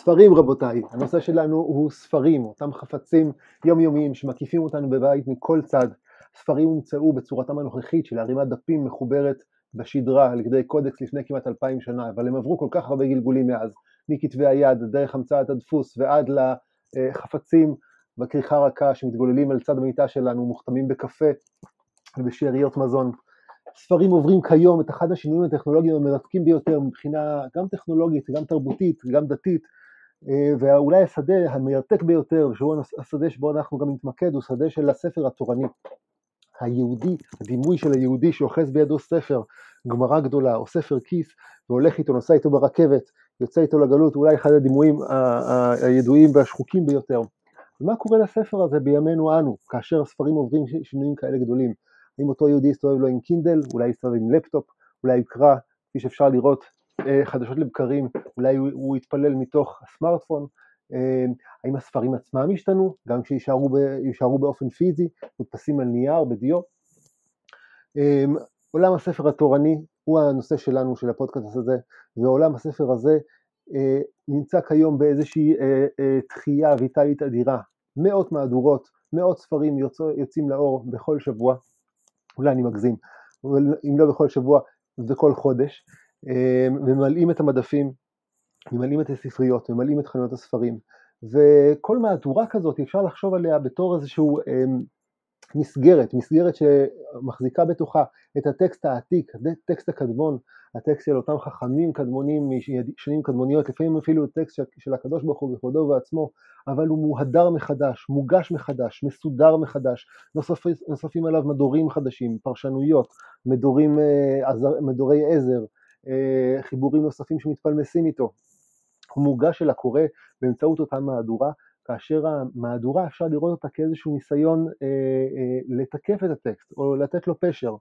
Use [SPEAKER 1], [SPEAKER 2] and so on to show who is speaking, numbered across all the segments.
[SPEAKER 1] ספרים רבותיי, הנושא שלנו הוא ספרים, אותם חפצים יומיומיים שמקיפים אותנו בבית מכל צד. ספרים הומצאו בצורתם הנוכחית של ערימת דפים מחוברת בשדרה על ידי קודקס לפני כמעט אלפיים שנה, אבל הם עברו כל כך הרבה גלגולים מאז, מכתבי היד, דרך המצאת הדפוס ועד לחפצים בכריכה רכה שמתגוללים על צד המיטה שלנו, מוכתמים בקפה ובשאריות מזון. ספרים עוברים כיום את אחד השינויים הטכנולוגיים המרתקים ביותר מבחינה גם טכנולוגית, גם תרבותית, גם דתית, ואולי השדה המרתק ביותר, שהוא השדה שבו אנחנו גם נתמקד, הוא שדה של הספר התורני. היהודי, הדימוי של היהודי שאוחז בידו ספר, גמרא גדולה או ספר כיס, והולך איתו, נוסע איתו ברכבת, יוצא איתו לגלות, אולי אחד הדימויים הידועים והשחוקים ביותר. ומה קורה לספר הזה בימינו אנו, כאשר הספרים עוברים שינויים כאלה גדולים? האם אותו יהודי יסתובב לו עם קינדל, אולי יסתובב עם לפטופ, אולי יקרא, כפי שאפשר לראות אה, חדשות לבקרים, אולי הוא, יתפלל מתוך הסמארטפון, אה, האם הספרים עצמם ישתנו, גם כשישארו באופן פיזי, מודפסים על נייר, בדיו. אה, עולם הספר התורני הוא הנושא שלנו, של הפודקאסט הזה, ועולם הספר הזה נמצא כיום באיזושהי תחייה ויטלית אדירה. מאות מהדורות, מאות ספרים יוצאים לאור בכל שבוע, אולי אני מגזים, אבל אם לא בכל שבוע, וכל חודש, אה, ממלאים את המדפים, ממלאים את הספריות, ממלאים את חנויות הספרים, וכל מהדורה כזאת אפשר לחשוב עליה בתור איזשהו אה, מסגרת, מסגרת שמחזיקה בתוכה את הטקסט העתיק, הטקסט הקדמון, הטקסט של אותם חכמים קדמונים משנים קדמוניות, לפעמים אפילו טקסט של הקדוש ברוך הוא בכבודו ובעצמו, אבל הוא מוהדר מחדש, מוגש מחדש, מסודר מחדש, נוספ, נוספים עליו מדורים חדשים, פרשנויות, מדורים, אה, מדורי עזר, אה, חיבורים נוספים שמתפלמסים איתו. הוא מוגש אל הקורא באמצעות אותה מהדורה, כאשר המהדורה אפשר לראות אותה כאיזשהו ניסיון אה, אה, לתקף את הטקסט או לתת לו פשר.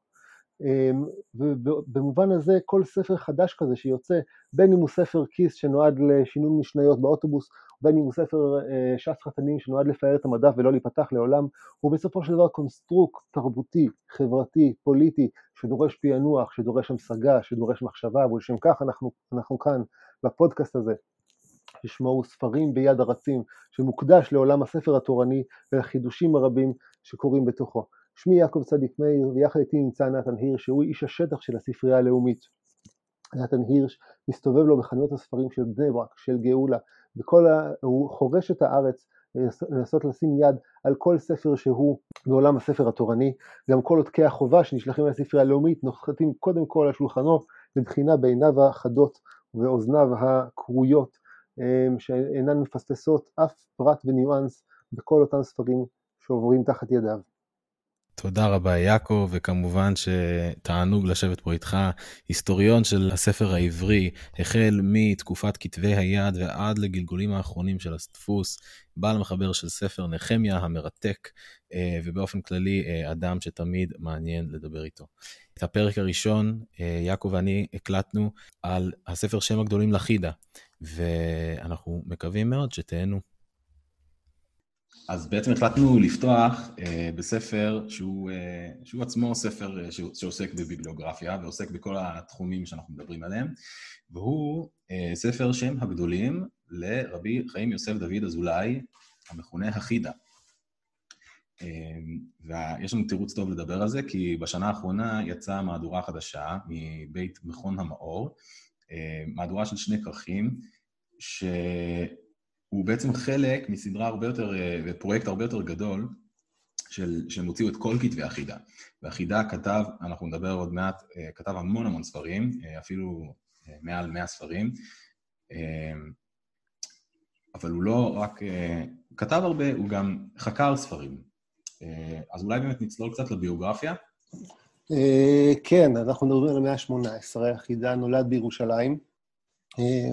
[SPEAKER 1] אמ, ובמובן הזה כל ספר חדש כזה שיוצא, בין אם הוא ספר כיס שנועד לשינון משניות באוטובוס, בין אם הוא ספר אה, ש"ס חתנים שנועד לפאר את המדף ולא להיפתח לעולם, הוא בסופו של דבר קונסטרוקט תרבותי, חברתי, פוליטי, שדורש פענוח, שדורש המשגה, שדורש מחשבה, ולשם כך אנחנו, אנחנו כאן בפודקאסט הזה, הוא ספרים ביד הרצים, שמוקדש לעולם הספר התורני ולחידושים הרבים שקורים בתוכו. שמי יעקב צדיק מאיר, ויחד איתי נמצא נתן הירש, שהוא איש השטח של הספרייה הלאומית. נתן הירש מסתובב לו בחנויות הספרים של בני ברק, של גאולה, וכל ה... הוא חורש את הארץ לנסות לשים יד על כל ספר שהוא בעולם הספר התורני, גם כל עותקי החובה שנשלחים לספרייה הלאומית נוחתים קודם כל על שולחנו לבחינה בעיניו החדות ואוזניו הכרויות, אמ, שאינן מפספסות אף פרט וניואנס בכל אותם ספרים שעוברים תחת ידיו.
[SPEAKER 2] תודה רבה יעקב, וכמובן שתענוג לשבת פה איתך, היסטוריון של הספר העברי, החל מתקופת כתבי היד ועד לגלגולים האחרונים של הדפוס, בעל מחבר של ספר נחמיה המרתק, אה, ובאופן כללי אה, אדם שתמיד מעניין לדבר איתו. את הפרק הראשון, אה, יעקב ואני הקלטנו על הספר שם הגדולים לחידה, ואנחנו מקווים מאוד שתהנו.
[SPEAKER 3] אז בעצם החלטנו לפתוח אה, בספר שהוא, אה, שהוא עצמו ספר אה, שעוסק בביבליוגרפיה ועוסק בכל התחומים שאנחנו מדברים עליהם, והוא אה, ספר שם הגדולים לרבי חיים יוסף דוד אזולאי, המכונה החידה. אה, ויש לנו תירוץ טוב לדבר על זה, כי בשנה האחרונה יצאה מהדורה חדשה מבית מכון המאור, אה, מהדורה של שני כרכים, ש... הוא בעצם חלק מסדרה הרבה יותר, אה, פרויקט הרבה יותר גדול, של, שהם הוציאו את כל כתבי החידה. והחידה כתב, אנחנו נדבר עוד מעט, אה, כתב המון המון ספרים, אה, אפילו מעל 100 ספרים, אבל הוא לא רק כתב הרבה, הוא גם חקר ספרים. אז אולי באמת נצלול קצת לביוגרפיה?
[SPEAKER 1] כן, אנחנו מדברים על המאה ה-18, החידה נולד בירושלים.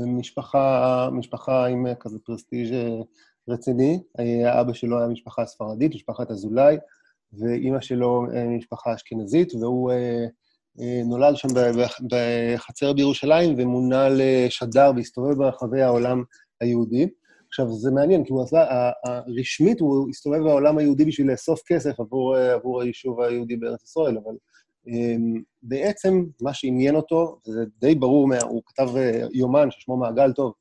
[SPEAKER 1] משפחה, משפחה עם כזה פרסטיג' רציני. האבא שלו היה משפחה ספרדית, משפחת אזולאי, ואימא שלו משפחה אשכנזית, והוא אה, אה, נולד שם בחצר בירושלים ומונה לשדר והסתובב ברחבי העולם היהודי. עכשיו, זה מעניין, כי הוא עשה, רשמית הוא הסתובב בעולם היהודי בשביל לאסוף כסף עבור, אה, עבור היישוב היהודי בארץ ישראל, אבל בעצם מה שעניין אותו, זה די ברור, הוא כתב אה, יומן ששמו מעגל טוב,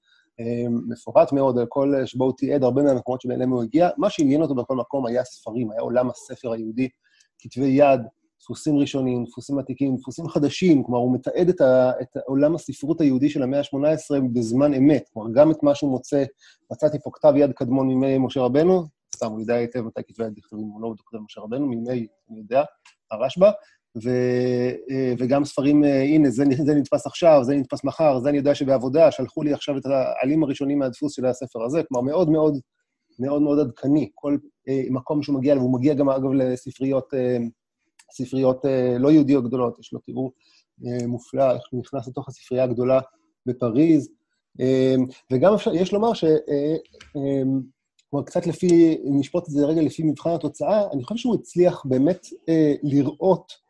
[SPEAKER 1] מפורט מאוד על כל, שבו הוא תיעד הרבה מהמקומות שבהם הוא הגיע. מה שעניין אותו בכל מקום היה ספרים, היה עולם הספר היהודי, כתבי יד, דפוסים ראשונים, דפוסים עתיקים, דפוסים חדשים, כלומר, הוא מתעד את, ה, את עולם הספרות היהודי של המאה ה-18 בזמן אמת. כלומר, גם את מה שהוא מוצא, מצאתי פה כתב יד קדמון מימי משה רבנו, סתם, הוא יודע היטב מתי כתבי יד נכתבים, הוא לא כותב משה רבנו, מימי, אני יודע, הרשב"א, ו, אה, וגם ספרים, אה, הנה, זה, זה נתפס עכשיו, זה נתפס מחר, זה אני יודע שבעבודה, שלחו לי עכשיו את העלים הראשונים מהדפוס של הספר הזה, כלומר, מאוד מאוד, מאוד מאוד עדכני. כל אה, מקום שהוא מגיע, והוא מגיע גם, אגב, לספריות, אה, ספריות אה, לא יהודיות גדולות, יש לו תיאור אה, מופלא, איך הוא נכנס לתוך הספרייה הגדולה בפריז, אה, וגם אפשר, יש לומר ש... אה, אה, כלומר, קצת לפי, אם נשפוט את זה רגע לפי מבחן התוצאה, אני חושב שהוא הצליח באמת אה, לראות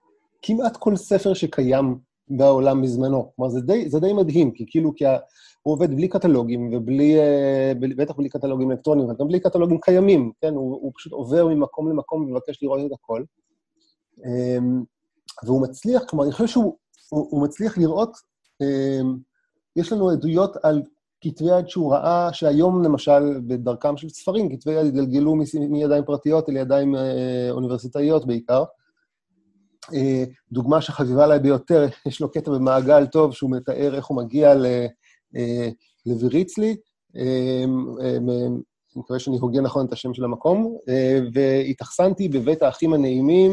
[SPEAKER 1] כמעט כל ספר שקיים בעולם בזמנו. כלומר, זה די, זה די מדהים, כי כאילו, כי הוא עובד בלי קטלוגים, ובלי, אה, בטח בלי קטלוגים אלקטרוניים, וגם בלי קטלוגים קיימים, כן? הוא, הוא פשוט עובר ממקום למקום ומבקש לראות את הכל. אה, והוא מצליח, כלומר, אני חושב שהוא הוא, הוא מצליח לראות, אה, יש לנו עדויות על כתבי יד שהוא ראה, שהיום למשל, בדרכם של ספרים, כתבי יד התגלגלו מידיים פרטיות אל ידיים אה, אוניברסיטאיות בעיקר. אה, דוגמה שחביבה עליי ביותר, יש לו קטע במעגל טוב, שהוא מתאר איך הוא מגיע אה, לוויריצלי, אני מקווה שאני הוגה נכון את השם של המקום, והתאכסנתי בבית האחים הנעימים,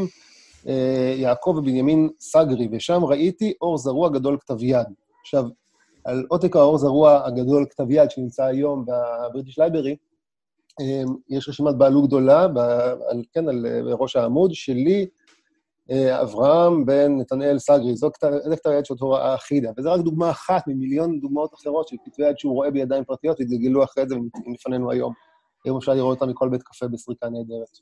[SPEAKER 1] יעקב ובנימין סגרי, ושם ראיתי אור זרוע גדול כתב יד. עכשיו, על עותק האור זרוע הגדול, כתב יד, שנמצא היום ב British Library, יש רשימת בעלות גדולה, כן, על ראש העמוד, שלי, אה, אברהם בן נתנאל סגרי, זו כתב יד שאותו ראה חיד"א. וזו רק דוגמה אחת ממיליון דוגמאות אחרות של כתבי יד שהוא רואה בידיים פרטיות, והתגלגלו אחרי זה ונמצאים לפנינו היום. היום אפשר לראות אותם מכל בית קפה בסריקה נהדרת.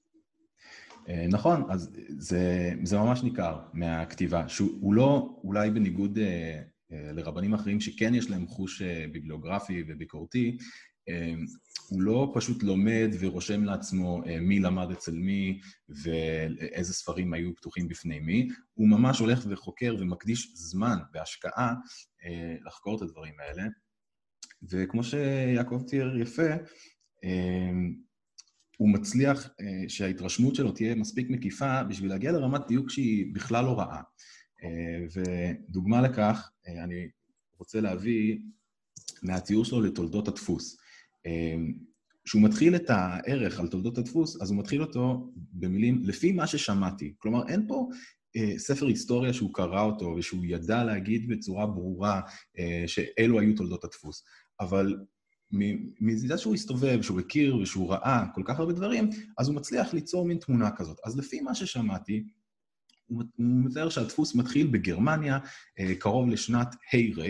[SPEAKER 3] אה, נכון, אז זה, זה ממש ניכר מהכתיבה, שהוא לא, אולי בניגוד אה, אה, לרבנים אחרים שכן יש להם חוש אה, ביבליוגרפי וביקורתי, אה, הוא לא פשוט לומד ורושם לעצמו מי למד אצל מי ואיזה ספרים היו פתוחים בפני מי, הוא ממש הולך וחוקר ומקדיש זמן והשקעה לחקור את הדברים האלה. וכמו שיעקב תיאר יפה, הוא מצליח שההתרשמות שלו תהיה מספיק מקיפה בשביל להגיע לרמת דיוק שהיא בכלל לא רעה. אה, ודוגמה לכך, אה, אני רוצה להביא מהתיאור שלו לתולדות הדפוס. אה, כשהוא מתחיל את הערך על תולדות הדפוס, אז הוא מתחיל אותו במילים, לפי מה ששמעתי. כלומר, אין פה ספר היסטוריה שהוא קרא אותו ושהוא ידע להגיד בצורה ברורה שאלו היו תולדות הדפוס. אבל מזה שהוא הסתובב, שהוא הכיר ושהוא ראה כל כך הרבה דברים, אז הוא מצליח ליצור מין תמונה כזאת. אז לפי מה ששמעתי, הוא מתאר שהדפוס מתחיל בגרמניה אה, קרוב לשנת ה' ר',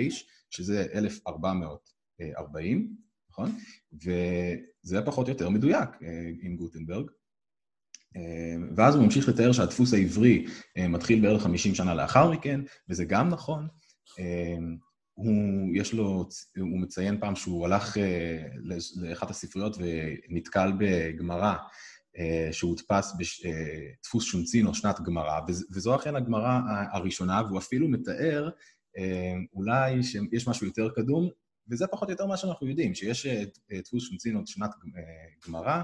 [SPEAKER 3] שזה 1440, נכון? וזה היה פחות או יותר מדויק אה, עם גוטנברג. אה, ואז הוא ממשיך לתאר שהדפוס העברי מתחיל בערך 50 שנה לאחר מכן, וזה גם נכון. הוא, יש לו, הוא מציין פעם שהוא הלך לאחת הספריות ונתקל בגמרא אה, שהודפס בדפוס אה, שונצין או שנת גמרא, וזו אכן הגמרא הראשונה, והוא אפילו מתאר אה, אולי שיש משהו יותר קדום, וזה פחות או יותר מה שאנחנו יודעים, שיש דפוס שונצין או שנת גמרא.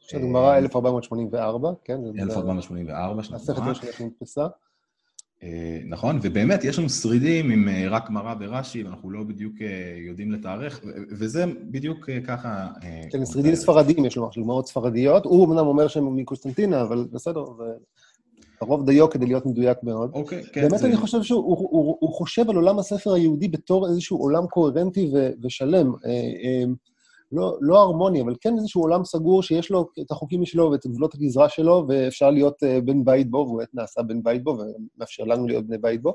[SPEAKER 1] שנת גמרא 1484, כן?
[SPEAKER 3] 1484, שנת גמרא.
[SPEAKER 1] הספר הראשונה שנתפסה.
[SPEAKER 3] אה, נכון, ובאמת, יש לנו שרידים עם אה, רק מראה ורש"י, ואנחנו לא בדיוק אה, יודעים לתארך, וזה בדיוק ככה...
[SPEAKER 1] כן, שרידים ספרדים, יש לומר, דוגמאות ספרדיות. הוא אמנם אומר שהם מקוסטנטינה, אבל בסדר, הרוב דיו כדי להיות מדויק מאוד.
[SPEAKER 3] אוקיי, כן.
[SPEAKER 1] באמת זה... אני חושב שהוא הוא, הוא, הוא חושב על עולם הספר היהודי בתור איזשהו עולם קוהרנטי ו, ושלם. לא, לא הרמוני, אבל כן איזשהו עולם סגור שיש לו את החוקים משלו ואת גבולות הגזרה שלו, ואפשר להיות uh, בן בית בו, והוא באמת נעשה בן בית בו, ומאפשר לנו להיות בני בית בו.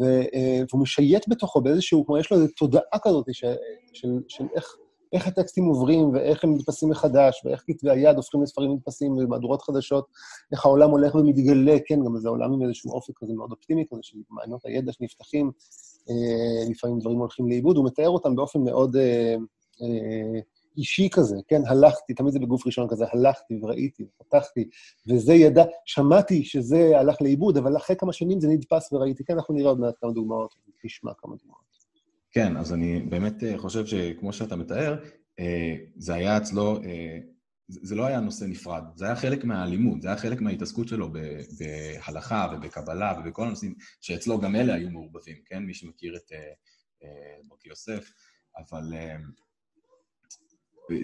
[SPEAKER 1] ו, uh, והוא משייט בתוכו באיזשהו, כמו יש לו איזו תודעה כזאת ש, של, של איך, איך הטקסטים עוברים, ואיך הם נתפסים מחדש, ואיך כתבי היד הופכים לספרים נתפסים ומהדורות חדשות, איך העולם הולך ומתגלה, כן, גם זה עולם עם איזשהו אופק כזה מאוד אופטימי כזה, של מעיינות הידע שנפתחים, uh, לפעמים דברים הולכים לאיבוד, הוא מתאר אותם באופן מאוד... Uh, אישי כזה, כן? הלכתי, תמיד זה בגוף ראשון כזה, הלכתי וראיתי ופתחתי, וזה ידע, שמעתי שזה הלך לאיבוד, אבל אחרי כמה שנים זה נדפס וראיתי. כן, אנחנו נראה עוד מעט כמה דוגמאות, נשמע כמה דוגמאות.
[SPEAKER 3] כן, אז אני באמת חושב שכמו שאתה מתאר, זה היה אצלו, זה לא היה נושא נפרד, זה היה חלק מהלימוד, זה היה חלק מההתעסקות שלו בהלכה ובקבלה ובכל הנושאים, שאצלו גם אלה היו מעורבבים, כן? מי שמכיר את ברכי יוסף, אבל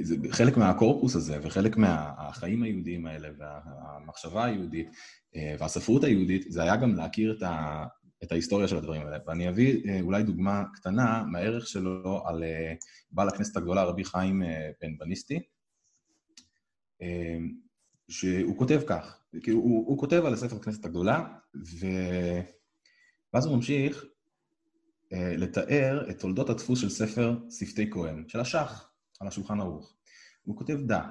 [SPEAKER 3] זה חלק מהקורפוס הזה וחלק מהחיים היהודיים האלה והמחשבה היהודית והספרות היהודית, זה היה גם להכיר את, ה, את ההיסטוריה של הדברים האלה. ואני אביא אולי דוגמה קטנה מהערך שלו על בעל הכנסת הגדולה, רבי חיים בן בניסטי, שהוא כותב כך, כאילו הוא, הוא כותב על הספר הכנסת הגדולה, ו... ואז הוא ממשיך לתאר את תולדות הדפוס של ספר שפתי כהן, של השח, על השולחן ערוך. הוא כותב דע,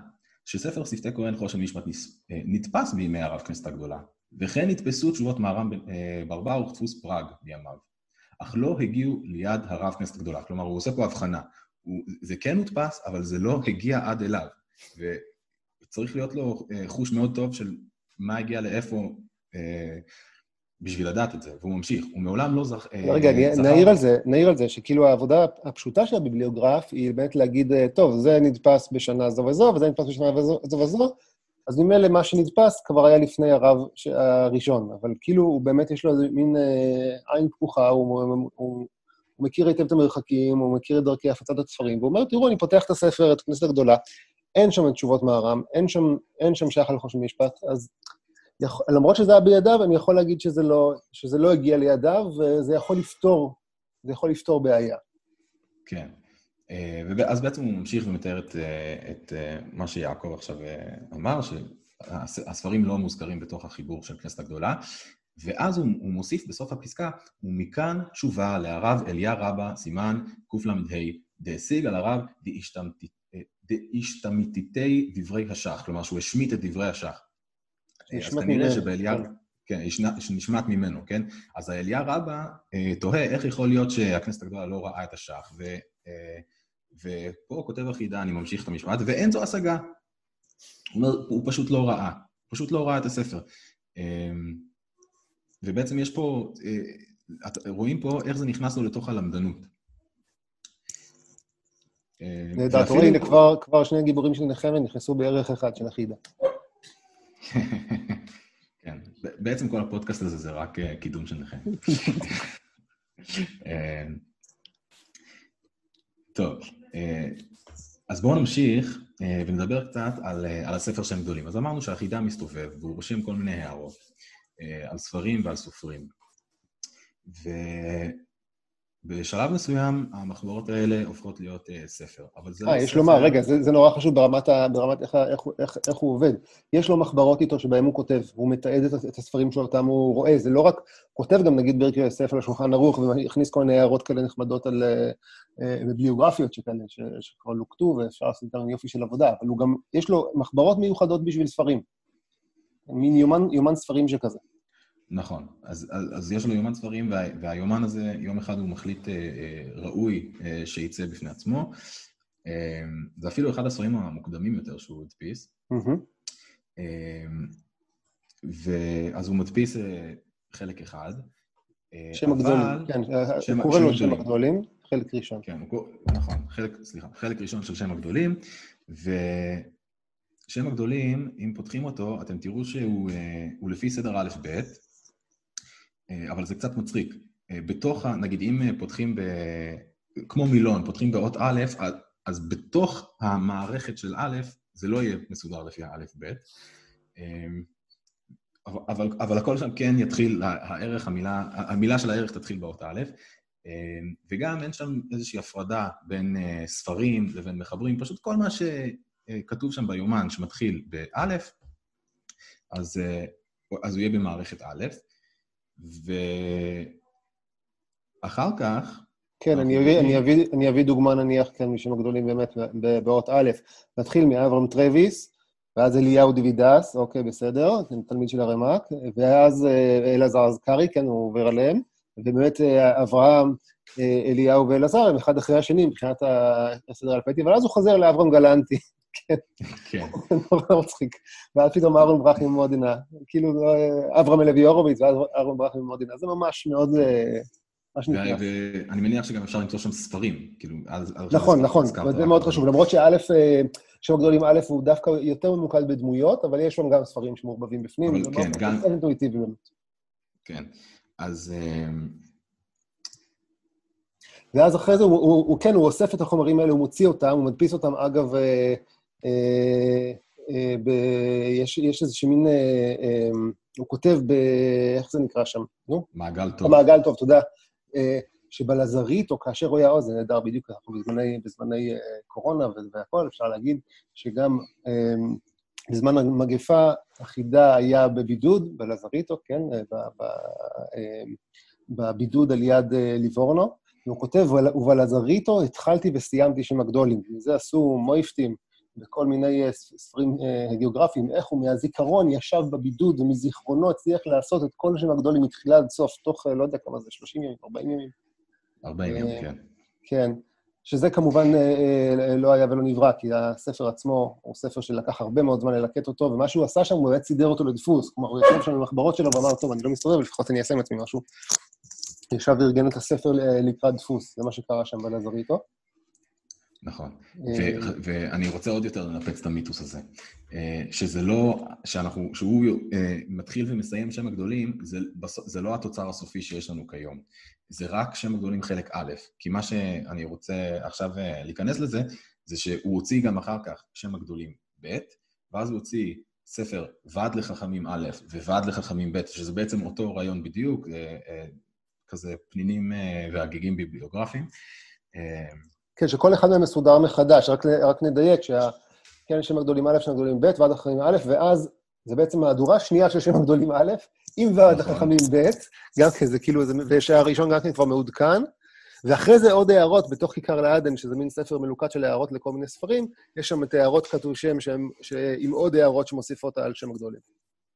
[SPEAKER 3] שספר שפתי כהן חושן משפט נתפס בימי הרב כנסת הגדולה, וכן נתפסו תשובות מהר"ם ברבר ודפוס פראג בימיו, אך לא הגיעו ליד הרב כנסת הגדולה. כלומר, הוא עושה פה הבחנה. הוא, זה כן הודפס, אבל זה לא הגיע עד אליו. וצריך להיות לו חוש מאוד טוב של מה הגיע לאיפה בשביל לדעת את זה, והוא ממשיך, הוא מעולם לא זכ...
[SPEAKER 1] רגע, זכר... נעיר על זה, נעיר על זה, שכאילו העבודה הפשוטה של הביבליוגרף היא באמת להגיד, טוב, זה נדפס בשנה זו וזו, וזה נדפס בשנה זו וזו, אז ממילא מה שנדפס כבר היה לפני הרב הראשון, אבל כאילו הוא באמת יש לו איזה מין עין פקוחה, הוא, הוא, הוא, הוא מכיר היטב את המרחקים, הוא מכיר את דרכי הפצת הספרים, והוא אומר, תראו, אני פותח את הספר, את הכנסת הגדולה, אין שם תשובות מהר"ם, אין שם, אין שם שייך של משפט, אז יכול, למרות שזה היה בידיו, אני יכול להגיד שזה לא, שזה לא הגיע לידיו, וזה יכול לפתור, זה יכול לפתור בעיה.
[SPEAKER 3] כן. ואז בעצם הוא ממשיך ומתאר את, את מה שיעקב עכשיו אמר, שהספרים לא מוזכרים בתוך החיבור של כנסת הגדולה, ואז הוא, הוא מוסיף בסוף הפסקה, ומכאן תשובה להרב אליה רבא, סימן קל"ה, דהשיג על הרב דאישתמיתיתי דברי השח, כלומר שהוא השמיט את דברי השח. אז כנראה שבאליה... כן, שנשמט ממנו, כן? אז האליה רבא אה, תוהה איך יכול להיות שהכנסת הגדולה לא ראה את השח, ו, אה, ופה כותב החידה, אני ממשיך את המשפט, ואין זו השגה. הוא אומר, הוא פשוט לא ראה, פשוט לא ראה את הספר. אה, ובעצם יש פה, אה, רואים פה איך זה נכנס לו לתוך הלמדנות.
[SPEAKER 1] נהדר, אתה רואה, הנה כבר שני גיבורים של נחמיה נכנסו בערך אחד של החידה.
[SPEAKER 3] כן, בעצם כל הפודקאסט הזה זה רק אה, קידום של נחמיה. אה, טוב, אז בואו נמשיך ונדבר קצת על, על הספר שהם גדולים. אז אמרנו שהחידה מסתובב והוא רושם כל מיני הערות על ספרים ועל סופרים. בשלב מסוים המחברות האלה הופכות להיות uh, ספר, אבל זה
[SPEAKER 1] 아, לא יש ספר... לומר, רגע, זה, זה נורא חשוב ברמת, ה, ברמת איך, איך, איך, איך הוא עובד. יש לו מחברות איתו שבהם הוא כותב, הוא מתעד את, את הספרים שלו, אותם הוא רואה. זה לא רק, כותב גם נגיד ברקי יוסף על השולחן ערוך, והכניס כל מיני הערות כאלה נחמדות על uh, ביוגרפיות שכאלה, ש, שכבר לוקטו, ואפשר לעשות איתם יופי של עבודה, אבל הוא גם, יש לו מחברות מיוחדות בשביל ספרים. מין יומן, יומן ספרים שכזה.
[SPEAKER 3] נכון. אז, אז, אז יש לו יומן ספרים, וה, והיומן הזה, יום אחד הוא מחליט אה, אה, ראוי אה, שייצא בפני עצמו. אה, זה אפילו אחד הספרים המוקדמים יותר שהוא הדפיס. Mm-hmm. אה, ואז הוא מדפיס אה, חלק אחד.
[SPEAKER 1] אה, שם הגדולים, כן, שם, קוראים לו שם הגדולים, חלק ראשון.
[SPEAKER 3] כן, נכון, חלק, סליחה, חלק ראשון של שם הגדולים, ו... שם הגדולים, אם פותחים אותו, אתם תראו שהוא אה, לפי סדר א'-ב', אה, אבל זה קצת מצחיק. אה, בתוך, נגיד אם אה, פותחים ב... כמו מילון, פותחים באות א', אז בתוך המערכת של א', זה לא יהיה מסודר לפי האלף-ב', אבל, אבל הכל שם כן יתחיל, הערך, המילה, המילה של הערך תתחיל באות א', וגם אין שם איזושהי הפרדה בין ספרים לבין מחברים, פשוט כל מה שכתוב שם ביומן שמתחיל באלף, אז, אז הוא יהיה במערכת א', ואחר כך...
[SPEAKER 1] כן, אני אביא, אני, אביא, אני אביא דוגמה נניח כאן משם הגדולים באמת באות א', נתחיל מאברהם טרוויס, ואז אליהו דיווידס, אוקיי, בסדר, תלמיד של הרמ"ק, ואז אה, אלעזר אזכרי, כן, הוא עובר עליהם, ובאמת אה, אברהם, אה, אליהו ואלעזר הם אחד אחרי השני מבחינת הסדר האלפאיטי, אבל אז הוא חוזר לאברהם גלנטי, כן. כן. נורא מצחיק. ואז פתאום אהרון ברכה ממודינה. כאילו, אברהם לוי הורוביץ ואז אהרון ברכה ממודינה. זה ממש מאוד, אה.
[SPEAKER 3] ואני מניח שגם אפשר למצוא שם ספרים, כאילו.
[SPEAKER 1] נכון, נכון, זה מאוד חשוב. למרות שא', שם הגדולים א' הוא דווקא יותר ממוקד בדמויות, אבל יש שם גם ספרים שמעורבבים בפנים.
[SPEAKER 3] אבל כן, גם...
[SPEAKER 1] זה אינטואיטיבי באמת.
[SPEAKER 3] כן, אז...
[SPEAKER 1] ואז אחרי זה הוא, הוא, הוא כן, הוא אוסף את החומרים האלה, הוא מוציא אותם, הוא מדפיס אותם, אגב, אה, אה, אה, יש, יש איזשהו מין, אה, אה, הוא כותב ב... איך זה נקרא שם? נו?
[SPEAKER 3] מעגל טוב.
[SPEAKER 1] מעגל טוב, תודה. אה, שבלזרית, או כאשר רואי העוז, זה נהדר בדיוק, אנחנו בזמני, בזמני אה, קורונה והכול, אפשר להגיד שגם אה, בזמן המגפה החידה היה בבידוד, בלזריטו, כן, אה, ב, ב, אה, בבידוד על יד אה, ליבורנו, והוא כותב, ובלזריטו התחלתי וסיימתי שם הגדולים. וזה עשו מויפטים בכל מיני אה, ספרים אה, גיאוגרפיים, איך הוא מהזיכרון ישב בבידוד ומזיכרונו הצליח לעשות את כל שם הגדולים מתחילה עד סוף, תוך, אה, לא יודע כמה זה, 30 ימים, 40 ימים.
[SPEAKER 3] 40 ימים, כן.
[SPEAKER 1] כן. שזה כמובן לא היה ולא נברא, כי הספר עצמו הוא ספר שלקח הרבה מאוד זמן ללקט אותו, ומה שהוא עשה שם, הוא באמת סידר אותו לדפוס. כלומר, הוא יושב שם במחברות שלו ואמר, טוב, אני לא מסתובב, לפחות אני אעשה עם עצמי משהו. ישב וארגן את הספר לקראת דפוס, זה מה שקרה שם בלזריטו.
[SPEAKER 3] נכון, אה, ואני רוצה עוד יותר לנפץ את המיתוס הזה. אה, שזה לא, שאנחנו, שהוא אה, מתחיל ומסיים שם הגדולים, זה, זה לא התוצר הסופי שיש לנו כיום. זה רק שם הגדולים חלק א', כי מה שאני רוצה עכשיו להיכנס לזה, זה שהוא הוציא גם אחר כך שם הגדולים ב', ואז הוא הוציא ספר ועד לחכמים א' וועד לחכמים ב', שזה בעצם אותו רעיון בדיוק, כזה פנינים והגיגים ביבליוגרפיים.
[SPEAKER 1] כן, שכל אחד מהם מסודר מחדש, רק, רק נדייק שהקרן שם הגדולים א', שם הגדולים ב', ועד החכמים א', ואז זה בעצם מהדורה שנייה של שם הגדולים א', עם ועד. החכמים ב', גם כן, זה כאילו, ושהראשון גם כן כבר מעודכן, ואחרי זה עוד הערות בתוך כיכר לעדן, שזה מין ספר מלוקד של הערות לכל מיני ספרים, יש שם את הערות כתוב שם שהם, עם עוד הערות שמוסיפות על שם הגדולים.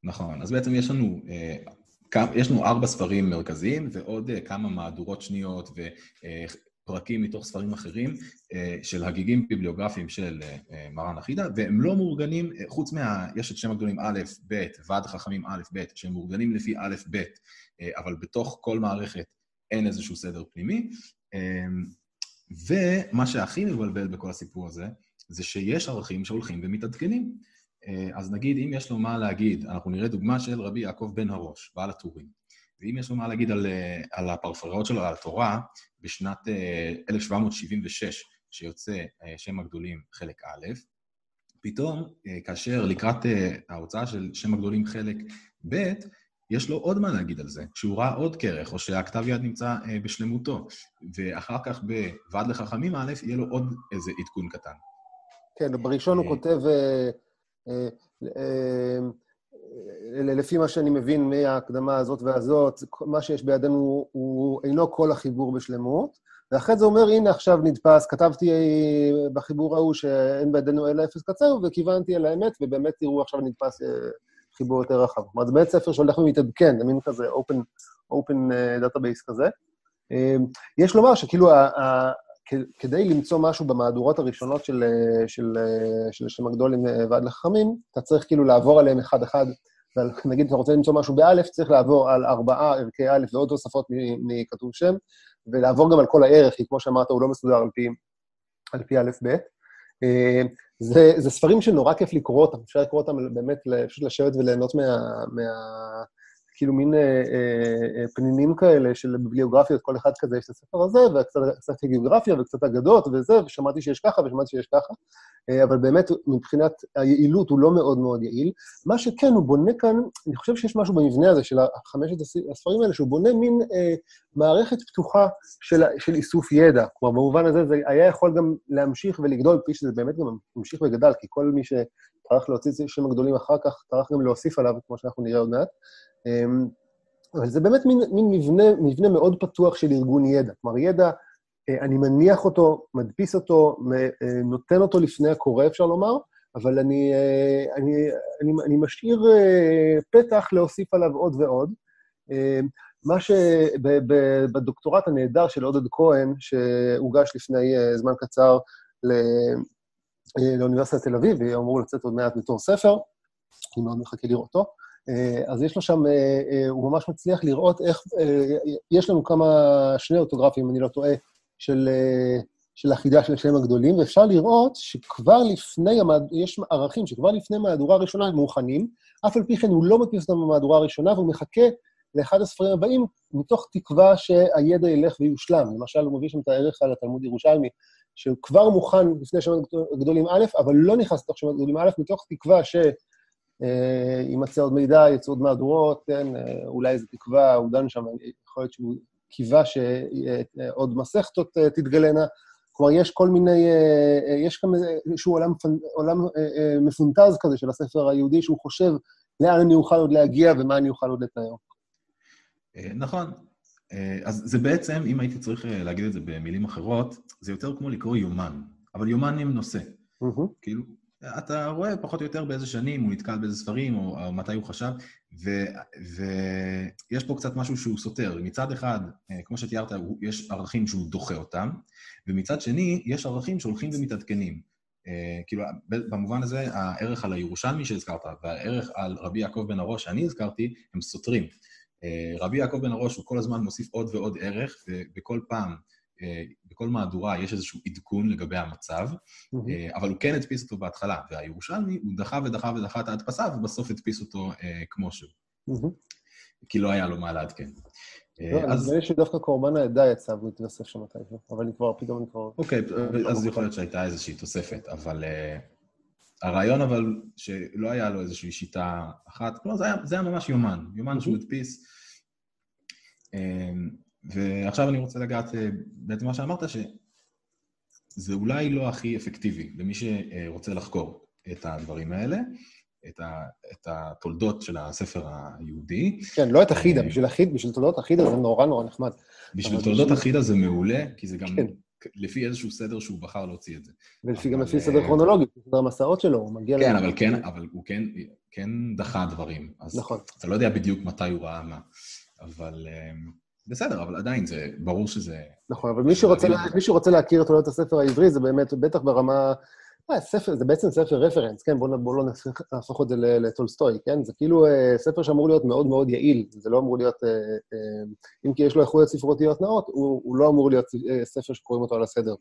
[SPEAKER 3] נכון, אז בעצם יש לנו אה, יש לנו ארבע ספרים מרכזיים ועוד אה, כמה מהדורות שניות פרקים מתוך ספרים אחרים אה, של הגיגים ביבליוגרפיים של אה, אה, מרן החידה, והם לא מאורגנים, חוץ מה... יש את שם הגדולים א', ב', ועד חכמים א', ב', שהם מאורגנים לפי א', ב', אבל בתוך כל מערכת אין איזשהו סדר פנימי. ומה שהכי מבלבל בכל הסיפור הזה, זה שיש ערכים שהולכים ומתעדכנים. אז נגיד, אם יש לו מה להגיד, אנחנו נראה דוגמה של רבי יעקב בן הראש, בעל הטורים. ואם יש לו מה להגיד על, אה, על הפרפראות שלו, על התורה, בשנת 1776, אה, שיוצא אה, שם הגדולים חלק א', פתאום, כאשר לקראת ההוצאה של שם הגדולים חלק ב', יש לו עוד מה להגיד על זה, כשהוא ראה עוד כרך, או שהכתב יד נמצא בשלמותו, ואחר כך בוועד לחכמים א', יהיה לו עוד איזה עדכון קטן.
[SPEAKER 1] כן, בראשון הוא כותב... לפי מה שאני מבין מההקדמה הזאת והזאת, מה שיש בידינו הוא אינו כל החיבור בשלמות, ואחרי זה אומר, הנה עכשיו נדפס, כתבתי בחיבור ההוא שאין בידינו אלא אפס קצר, וכיוונתי אל האמת, ובאמת תראו עכשיו נדפס אה, חיבור יותר רחב. אומרת, זה באמת ספר שהולך ומתעדכן, זה מין כזה open, open אה, database כזה. אה, יש לומר שכאילו כדי למצוא משהו במהדורות הראשונות של, של, של שם הגדולים ועד לחכמים, אתה צריך כאילו לעבור עליהם אחד-אחד, ונגיד אתה רוצה למצוא משהו באלף, צריך לעבור על ארבעה ערכי א' ועוד תוספות מכתוב שם, ולעבור גם על כל הערך, כי כמו שאמרת, הוא לא מסודר על פי, על פי א' ב'. זה, זה ספרים שנורא כיף לקרוא אותם, אפשר לקרוא אותם באמת, פשוט לשבת וליהנות מה, מה, כאילו מין אה, אה, אה, פנינים כאלה של ביבליוגרפיות, כל אחד כזה יש את הספר הזה, וקצת גיאוגרפיה וקצת אגדות וזה, ושמעתי שיש ככה ושמעתי שיש ככה, אה, אבל באמת מבחינת היעילות הוא לא מאוד מאוד יעיל. מה שכן, הוא בונה כאן, אני חושב שיש משהו במבנה הזה של חמשת הספרים האלה, שהוא בונה מין אה, מערכת פתוחה של, של איסוף ידע. כלומר, במובן הזה זה היה יכול גם להמשיך ולגדול, כפי שזה באמת גם ממשיך וגדל, כי כל מי שטרח להוציא שם הגדולים אחר כך, טרח גם להוסיף עליו, כמו שאנחנו נראה עוד מעט. אמ, אבל זה באמת מין, מין מבנה, מבנה מאוד פתוח של ארגון ידע. כלומר, ידע, אה, אני מניח אותו, מדפיס אותו, אה, נותן אותו לפני הקורא, אפשר לומר, אבל אני, אה, אני, אני, אני משאיר פתח להוסיף עליו עוד ועוד. אמ, מה שבדוקטורט הנהדר של עודד כהן, שהוגש לפני זמן קצר לאוניברסיטת תל אביב, והוא אמור לצאת עוד מעט בתור ספר, אני מאוד מחכה לראותו, אז יש לו שם, הוא ממש מצליח לראות איך, יש לנו כמה, שני אוטוגרפים, אני לא טועה, של, של החידה של השם הגדולים, ואפשר לראות שכבר לפני, יש ערכים שכבר לפני מהדורה הראשונה הם מוכנים, אף על פי כן הוא לא מדפיס אותם במהדורה הראשונה, והוא מחכה לאחד הספרים הבאים, מתוך תקווה שהידע ילך ויושלם. למשל, הוא מביא שם את הערך על התלמוד ירושלמי, שהוא כבר מוכן לפני שמות גדולים א', אבל לא נכנס לתוך שמות גדולים א', מתוך תקווה שימצא עוד מידע, יצאו עוד מהדורות, כן, אה, אולי איזו תקווה, הוא דן שם, יכול להיות שהוא קיווה שעוד מסכתות אה, תתגלנה. כלומר, יש כל מיני, אה, יש גם איזשהו עולם, עולם מפונטז כזה של הספר היהודי, שהוא חושב לאן אני אוכל עוד להגיע ומה אני אוכל עוד לתאר.
[SPEAKER 3] נכון. אז זה בעצם, אם הייתי צריך להגיד את זה במילים אחרות, זה יותר כמו לקרוא יומן, אבל יומן עם נושא. Mm-hmm. כאילו, אתה רואה פחות או יותר באיזה שנים הוא נתקל באיזה ספרים, או, או מתי הוא חשב, ויש פה קצת משהו שהוא סותר. מצד אחד, כמו שתיארת, יש ערכים שהוא דוחה אותם, ומצד שני, יש ערכים שהולכים ומתעדכנים. כאילו, במובן הזה, הערך על הירושלמי שהזכרת, והערך על רבי יעקב בן הראש שאני הזכרתי, הם סותרים. רבי יעקב בן הראש הוא כל הזמן מוסיף עוד ועוד ערך, ובכל פעם, בכל מהדורה יש איזשהו עדכון לגבי המצב, mm-hmm. אבל הוא כן הדפיס אותו בהתחלה, והירושלמי, הוא דחה ודחה ודחה את ההדפסה, ובסוף הדפיס אותו כמו שהוא. Mm-hmm. כי לא היה לו מה לעדכן.
[SPEAKER 1] לא, אז... נדמה לי שדווקא קורבן העדה יצא והוא התווסף שם מתישהו, אבל אני כבר, פתאום אני כבר...
[SPEAKER 3] אוקיי, אז יכול להיות שהייתה איזושהי תוספת, אבל הרעיון אבל שלא היה לו איזושהי שיטה אחת, כלומר זה היה, זה היה ממש יומן, יומן שהוא הדפיס. ועכשיו אני רוצה לגעת אה, בעצם מה שאמרת, שזה אולי לא הכי אפקטיבי למי שרוצה לחקור את הדברים האלה, את, ה, את התולדות של הספר היהודי.
[SPEAKER 1] כן, לא את החידה, אה, בשביל החיד, בשביל תולדות החידה זה נורא נורא נחמד.
[SPEAKER 3] בשביל תולדות בשביל... החידה זה מעולה, כי זה גם... כן. לפי איזשהו סדר שהוא בחר להוציא את זה.
[SPEAKER 1] ולפי גם לפי סדר כרונולוגי, סדר המסעות שלו, הוא מגיע...
[SPEAKER 3] כן, אבל כן, אבל הוא כן, כן דחה דברים. אז נכון. אתה לא יודע בדיוק מתי הוא ראה מה, אבל אה, בסדר, אבל עדיין זה, ברור שזה...
[SPEAKER 1] נכון, אבל מי שרוצה, מי שרוצה להכיר את עולת הספר העברי, זה באמת, בטח ברמה... אה, ספר, זה בעצם ספר רפרנס, כן? בואו בוא לא נהפוך את זה לטולסטוי, כן? זה כאילו אה, ספר שאמור להיות מאוד מאוד יעיל, זה לא אמור להיות... אה, אה, אם כי יש לו איכויות ספרותיות נאות, הוא, הוא לא אמור להיות אה, ספר שקוראים אותו על הסדר.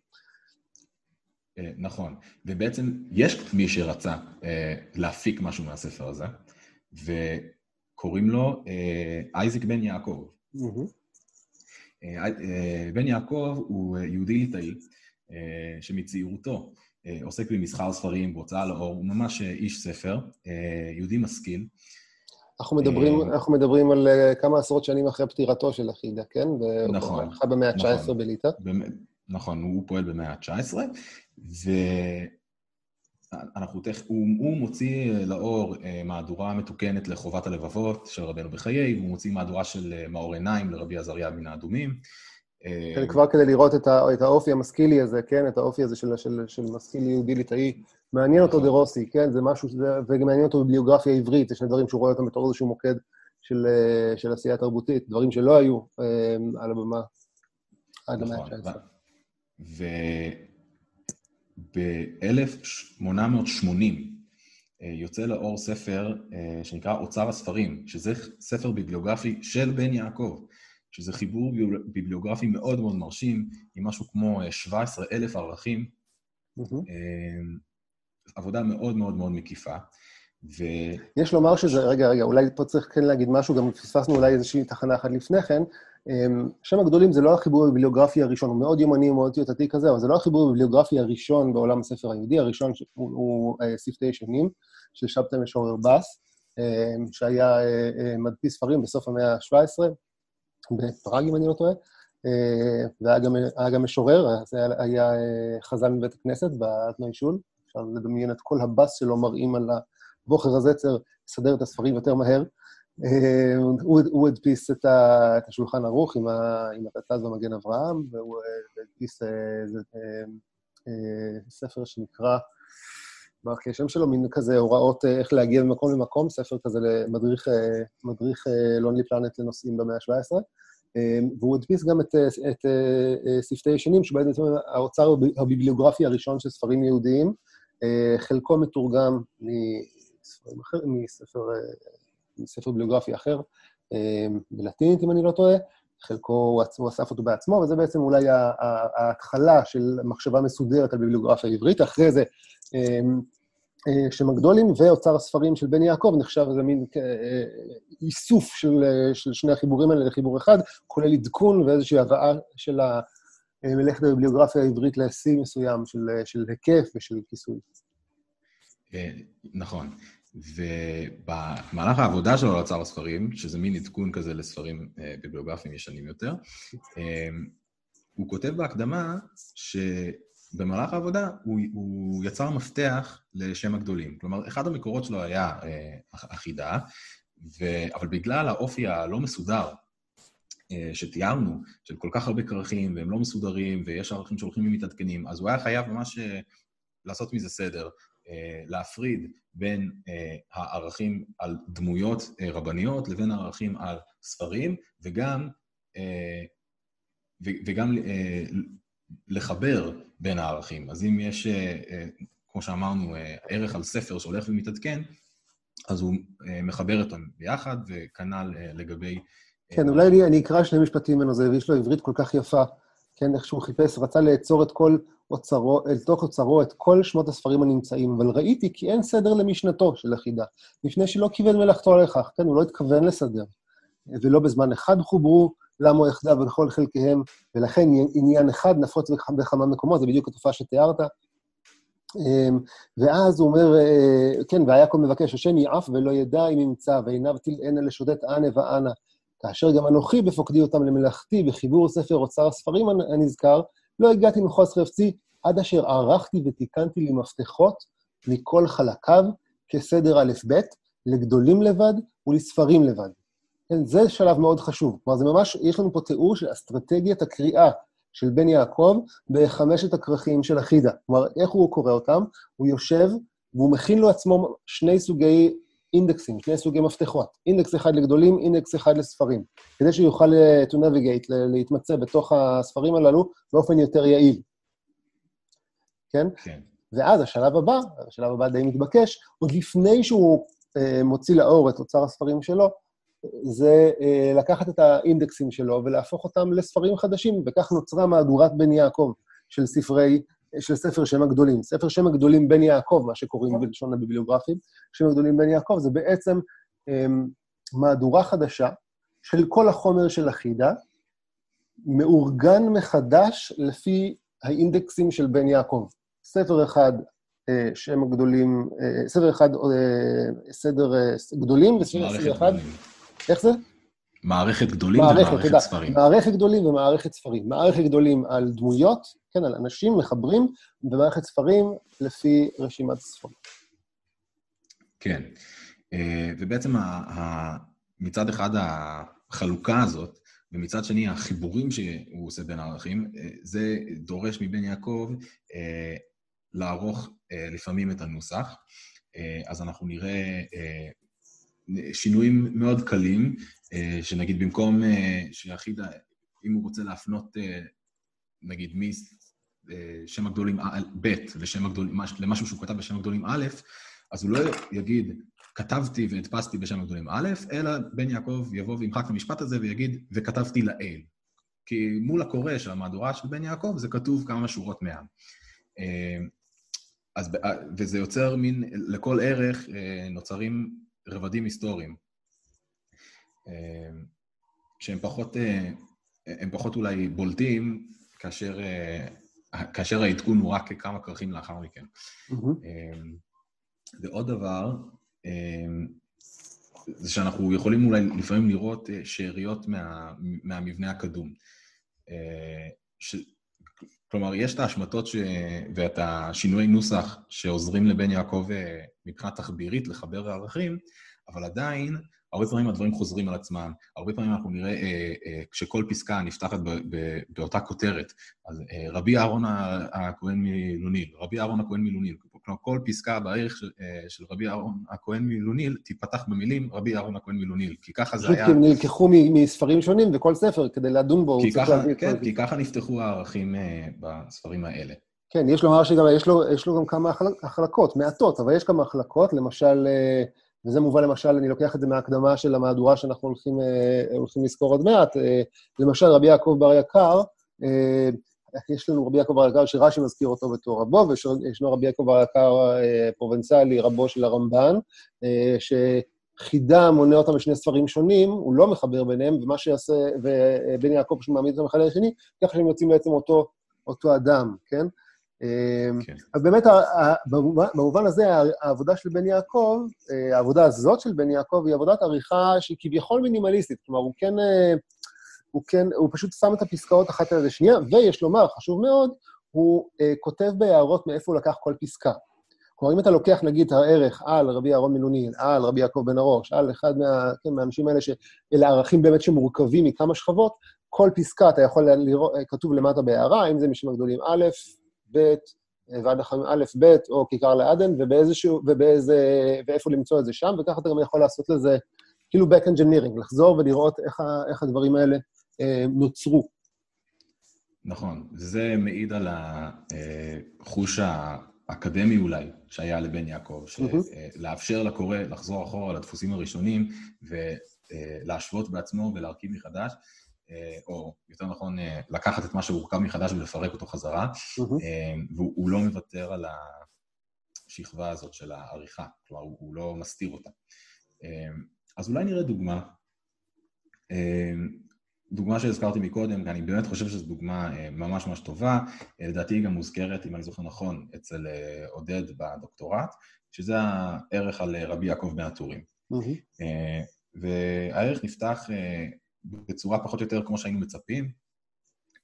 [SPEAKER 3] אה, נכון, ובעצם יש מי שרצה אה, להפיק משהו מהספר הזה, וקוראים לו אה, אייזיק בן יעקב. Mm-hmm. אה, אה, בן יעקב הוא אה, יהודי ליטאי שמצעירותו עוסק במסחר ספרים, בהוצאה לאור, הוא ממש איש ספר, יהודי משכיל.
[SPEAKER 1] אנחנו מדברים, אנחנו מדברים על כמה עשרות שנים אחרי פטירתו של אחידה, כן? נכון. הוא חי במאה ה-19 נכון, בליטא.
[SPEAKER 3] נכון, הוא פועל במאה ה-19, אנחנו תכף, הוא, הוא מוציא לאור מהדורה מתוקנת לחובת הלבבות של רבנו בחיי, הוא מוציא מהדורה של מאור עיניים לרבי עזריה מן האדומים.
[SPEAKER 1] כן, כבר כדי לראות את, ה, את האופי המשכילי הזה, כן? את האופי הזה של, של, של משכיל יהודי ליטאי. מעניין אותו נכון. דה רוסי, כן? זה משהו, שזה, וגם מעניין אותו בביוגרפיה עברית, זה שני דברים שהוא רואה אותם בתור איזשהו מוקד של, של עשייה תרבותית, דברים שלא היו על הבמה עד המאה ה-19. נכון,
[SPEAKER 3] ב-1880 אה, יוצא לאור ספר אה, שנקרא אוצר הספרים, שזה ספר ביבליוגרפי של בן יעקב, שזה חיבור ביבליוגרפי מאוד מאוד מרשים, עם משהו כמו 17 אה, אלף ערכים. Mm-hmm. עבודה מאוד מאוד מאוד מקיפה. ו...
[SPEAKER 1] יש לומר שזה, רגע, רגע, אולי פה צריך כן להגיד משהו, גם פספסנו אולי איזושהי תחנה אחת לפני כן, שם הגדולים זה לא החיבור הביבליוגרפי הראשון, הוא מאוד יומני, מאוד טיוטתי כזה, אבל זה לא החיבור הביבליוגרפי הראשון בעולם הספר היהודי, הראשון הוא, uh, שפתי ישנים, של שבתאי משורר בס, um, שהיה uh, מדפיס ספרים בסוף המאה ה-17, בפראג, אם אני לא טועה, והיה גם, משורר, זה היה, חזן מבית הכנסת, באדמי שול, אפשר לדמיין את כל הבס שלו מראים על הבוכר הזצר, לסדר את הספרים יותר מהר. אה, הוא הדפיס את השולחן ערוך עם התת"ז במגן אברהם, והוא אה, הדפיס אה, ספר שנקרא, מה הכי השם שלו? מין כזה הוראות איך להגיע ממקום למקום, ספר כזה למדריך מדריך לונלי פלנט לנוסעים במאה ה-17. והוא הדפיס גם את, את שפתי ישנים, שבעצם האוצר הביבליוגרפי הראשון של ספרים יהודיים, חלקו מתורגם מספר ספר ביוגרפי אחר, בלטינית, אם אני לא טועה, חלקו הוא אסף אותו בעצמו, וזה בעצם אולי ההתחלה של מחשבה מסודרת על ביבליוגרפיה עברית. אחרי זה, שם הגדולים ואוצר הספרים של בן יעקב נחשב איזה מין איסוף של, של שני החיבורים האלה לחיבור אחד, כולל עדכון ואיזושהי הבאה של מלאכת הביבליוגרפיה העברית לשיא מסוים של, של היקף ושל כיסוי.
[SPEAKER 3] נכון. ובמהלך העבודה שלו על אוצר הספרים, שזה מין עדכון כזה לספרים ביבליוגרפיים ישנים יותר, הוא כותב בהקדמה שבמהלך העבודה הוא, הוא יצר מפתח לשם הגדולים. כלומר, אחד המקורות שלו היה החידה, ו... אבל בגלל האופי הלא מסודר שתיארנו, של כל כך הרבה כרכים, והם לא מסודרים, ויש ערכים שהולכים ומתעדכנים, אז הוא היה חייב ממש לעשות מזה סדר, להפריד בין הערכים על דמויות רבניות לבין הערכים על ספרים, וגם, וגם לחבר בין הערכים. אז אם יש, כמו שאמרנו, ערך על ספר שהולך ומתעדכן, אז הוא מחבר אותם ביחד, וכנ"ל לגבי...
[SPEAKER 1] כן, אולי אני, אני אקרא שני משפטים ממנו, זה, ויש לו עברית כל כך יפה, כן, איך שהוא חיפש, רצה לאצור את כל אוצרו, אל תוך אוצרו את כל שמות הספרים הנמצאים, אבל ראיתי כי אין סדר למשנתו של החידה, לפני שלא כיוון מלאכתו לכך, כן, הוא לא התכוון לסדר, ולא בזמן אחד חוברו, למו יחדיו ולכל חלקיהם, ולכן עניין אחד נפוץ בכמה מקומות, זה בדיוק התופעה שתיארת. ואז הוא אומר, כן, ויעקב מבקש, השם יעף ולא ידע אם ימצא, ועיניו תלענה לשוטט אנה ואנה. כאשר גם אנוכי בפוקדי אותם למלאכתי בחיבור ספר אוצר הספרים הנזכר, לא הגעתי מחוז חפצי עד אשר ערכתי ותיקנתי לי מפתחות מכל חלקיו כסדר א'-ב', לגדולים לבד ולספרים לבד. כן, זה שלב מאוד חשוב. כלומר, זה ממש, יש לנו פה תיאור של אסטרטגיית הקריאה של בן יעקב בחמשת הכרכים של החידה. כלומר, איך הוא קורא אותם? הוא יושב והוא מכין לו עצמו שני סוגי אינדקסים, שני סוגי מפתחות. אינדקס אחד לגדולים, אינדקס אחד לספרים. כדי שהוא יוכל to navigate, להתמצא בתוך הספרים הללו באופן יותר יעיל. כן? כן. ואז השלב הבא, השלב הבא די מתבקש, עוד לפני שהוא אה, מוציא לאור את אוצר הספרים שלו, זה אה, לקחת את האינדקסים שלו ולהפוך אותם לספרים חדשים, וכך נוצרה מהדורת בן יעקב של ספרי של ספר שם הגדולים. ספר שם הגדולים בן יעקב, מה שקוראים בלשון הביבליוגרפים, שם הגדולים בן יעקב, זה בעצם um, מהדורה חדשה של כל החומר של החידה, מאורגן מחדש לפי האינדקסים של בן יעקב. ספר אחד, uh, שם הגדולים, uh, ספר אחד, uh, סדר גדולים, וספר אחד... איך זה?
[SPEAKER 3] מערכת גדולים מערכת, ומערכת תודה. ספרים.
[SPEAKER 1] מערכת גדולים ומערכת ספרים. מערכת גדולים על דמויות, כן, על אנשים, מחברים, ומערכת ספרים לפי רשימת ספרים.
[SPEAKER 3] כן, אה, ובעצם מצד אחד החלוקה הזאת, ומצד שני החיבורים שהוא עושה בין הערכים, אה, זה דורש מבן יעקב אה, לערוך לפעמים את הנוסח. אז אנחנו נראה שינויים מאוד קלים, אה, שנגיד במקום אה, שיחיד, אם הוא רוצה להפנות, אה, נגיד, משם הגדולים ב' לשם הגדולים, למשהו שהוא כתב בשם הגדולים א', אז הוא לא יגיד, כתבתי והדפסתי בשם הגדולים א', אלא בן יעקב יבוא וימחק את המשפט הזה ויגיד, וכתבתי לאל. כי מול הקורא של המהדורה של בן יעקב זה כתוב כמה שורות מעם. אז, וזה יוצר מין, לכל ערך נוצרים רבדים היסטוריים, אה, שהם פחות, אה, הם פחות אולי בולטים כאשר, אה, כאשר העדכון הוא רק כמה כרכים לאחר מכן. Mm-hmm. ועוד דבר, זה שאנחנו יכולים אולי לפעמים לראות שאריות מה, מהמבנה הקדום. ש... כלומר, יש את ההשמטות ש... ואת השינויי נוסח שעוזרים לבן יעקב מבחינה תחבירית לחבר ערכים, אבל עדיין, הרבה פעמים הדברים חוזרים על עצמם, הרבה פעמים אנחנו נראה, אה, אה, כשכל פסקה נפתחת ב, ב, באותה כותרת, אז אה, רבי אהרון הכהן מלוניל, רבי אהרון הכהן מלוניל, כלומר כל פסקה בערך של, אה, של רבי אהרון הכהן מלוניל תיפתח במילים רבי אהרון הכהן מלוניל, כי ככה זה היה...
[SPEAKER 1] כי הם נלקחו מספרים שונים וכל ספר כדי לדון בו.
[SPEAKER 3] כי ככה, כן, כי ככה נפתחו הערכים אה, בספרים האלה.
[SPEAKER 1] כן, יש לומר שגם, יש לו, יש לו גם כמה החלקות, מעטות, אבל יש כמה החלקות, למשל... אה, וזה מובן למשל, אני לוקח את זה מההקדמה של המהדורה שאנחנו הולכים, הולכים לזכור עוד מעט, למשל רבי יעקב בר יקר, יש לנו רבי יעקב בר יקר שרש"י מזכיר אותו בתור רבו, וישנו רבי יעקב בר יקר פרובנציאלי, רבו של הרמב"ן, שחידה מונה אותם בשני ספרים שונים, הוא לא מחבר ביניהם, ומה שיעשה, ובן יעקב פשוט מעמיד אותם אחד לשני, ככה שהם יוצאים בעצם אותו, אותו אדם, כן? כן. אז באמת, במובן הזה, העבודה של בן יעקב, העבודה הזאת של בן יעקב היא עבודת עריכה שהיא כביכול מינימליסטית, כלומר, הוא כן, הוא כן, הוא פשוט שם את הפסקאות אחת על השנייה, ויש לומר, חשוב מאוד, הוא כותב בהערות מאיפה הוא לקח כל פסקה. כלומר, אם אתה לוקח, נגיד, את הערך על רבי אהרון מילונין, על רבי יעקב בן הראש, על אחד מה, כן, מהאנשים האלה, שאלה ערכים באמת שמורכבים מכמה שכבות, כל פסקה אתה יכול לראות, כתוב למטה בהערה, אם זה משם הגדולים א', ב', ועד החיים א', ב', או כיכר לעדן, ובאיזשהו, ובאיזה, ואיפה למצוא את זה שם, וככה אתה גם יכול לעשות לזה, כאילו back engineering, לחזור ולראות איך, איך הדברים האלה אה, נוצרו.
[SPEAKER 3] נכון, זה מעיד על החוש האקדמי אולי שהיה לבן יעקב, שלאפשר לקורא לחזור אחורה לדפוסים הראשונים ולהשוות בעצמו ולהרכיב מחדש. אה, או יותר נכון, אה, לקחת את מה שהורכב מחדש ולפרק אותו חזרה, mm-hmm. והוא לא מוותר על השכבה הזאת של העריכה, כלומר, הוא לא מסתיר אותה. אז אולי נראה דוגמה. דוגמה שהזכרתי מקודם, אני באמת חושב שזו דוגמה ממש ממש טובה, לדעתי היא גם מוזכרת, אם אני זוכר נכון, אצל עודד בדוקטורט, שזה הערך על רבי יעקב בן הטורים. Mm-hmm. והערך נפתח בצורה פחות או יותר כמו שהיינו מצפים.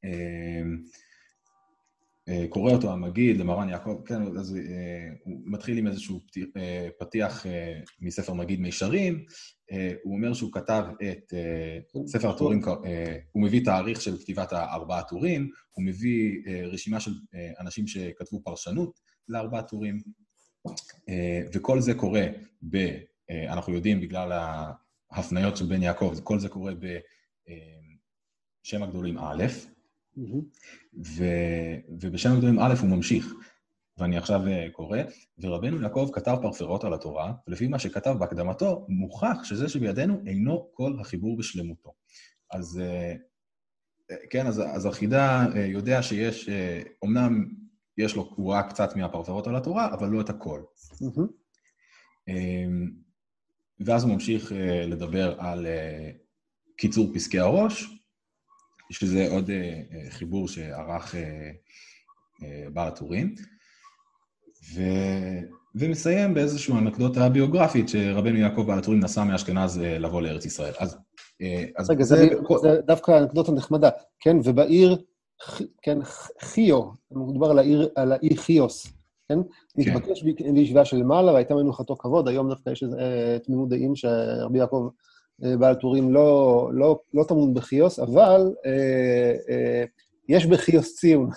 [SPEAKER 3] אמ, אה, קורא אותו המגיד למרן יעקב, כן, אז אה, הוא מתחיל עם איזשהו אה, פתיח מספר מגיד מישרים, הוא אומר שהוא כתב את ספר הטורים, הוא מביא תאריך של כתיבת הארבעה טורים, הוא מביא רשימה של אנשים שכתבו פרשנות לארבעה טורים, וכל זה קורה ב... אנחנו יודעים בגלל ההפניות של בן יעקב, כל זה קורה בשם הגדולים א', ו, ובשם הגדולים א' הוא ממשיך. ואני עכשיו אה, קורא, ורבנו יעקב כתב פרפרות על התורה, ולפי מה שכתב בהקדמתו, מוכח שזה שבידינו אינו כל החיבור בשלמותו. אז אה, אה, כן, אז, אז החידה יודע שיש, אמנם יש לו, הוא ראה קצת מהפרפרות על התורה, אבל לא את הכל. Mm-hmm. ואז הוא ממשיך uh, לדבר על uh, קיצור פסקי הראש, שזה עוד uh, חיבור שערך בעל הטורים, ו... ומסיים באיזושהי אנקדוטה ביוגרפית שרבנו יעקב בעל הטורים נסע מאשכנז לבוא לארץ ישראל. אז,
[SPEAKER 1] אז רגע, זה, זה, זה דווקא אנקדוטה נחמדה, כן? ובעיר, כן, חיו, מדובר על העיר, על האי חיוס, כן? נתבקש כן. בישיבה של מעלה, והייתה מנוחתו כבוד, היום דווקא יש אה, תמימות דעים שרבי יעקב אה, בעל טורים לא, לא, לא טמון בחיוס, אבל אה, אה, יש בחיוס ציון.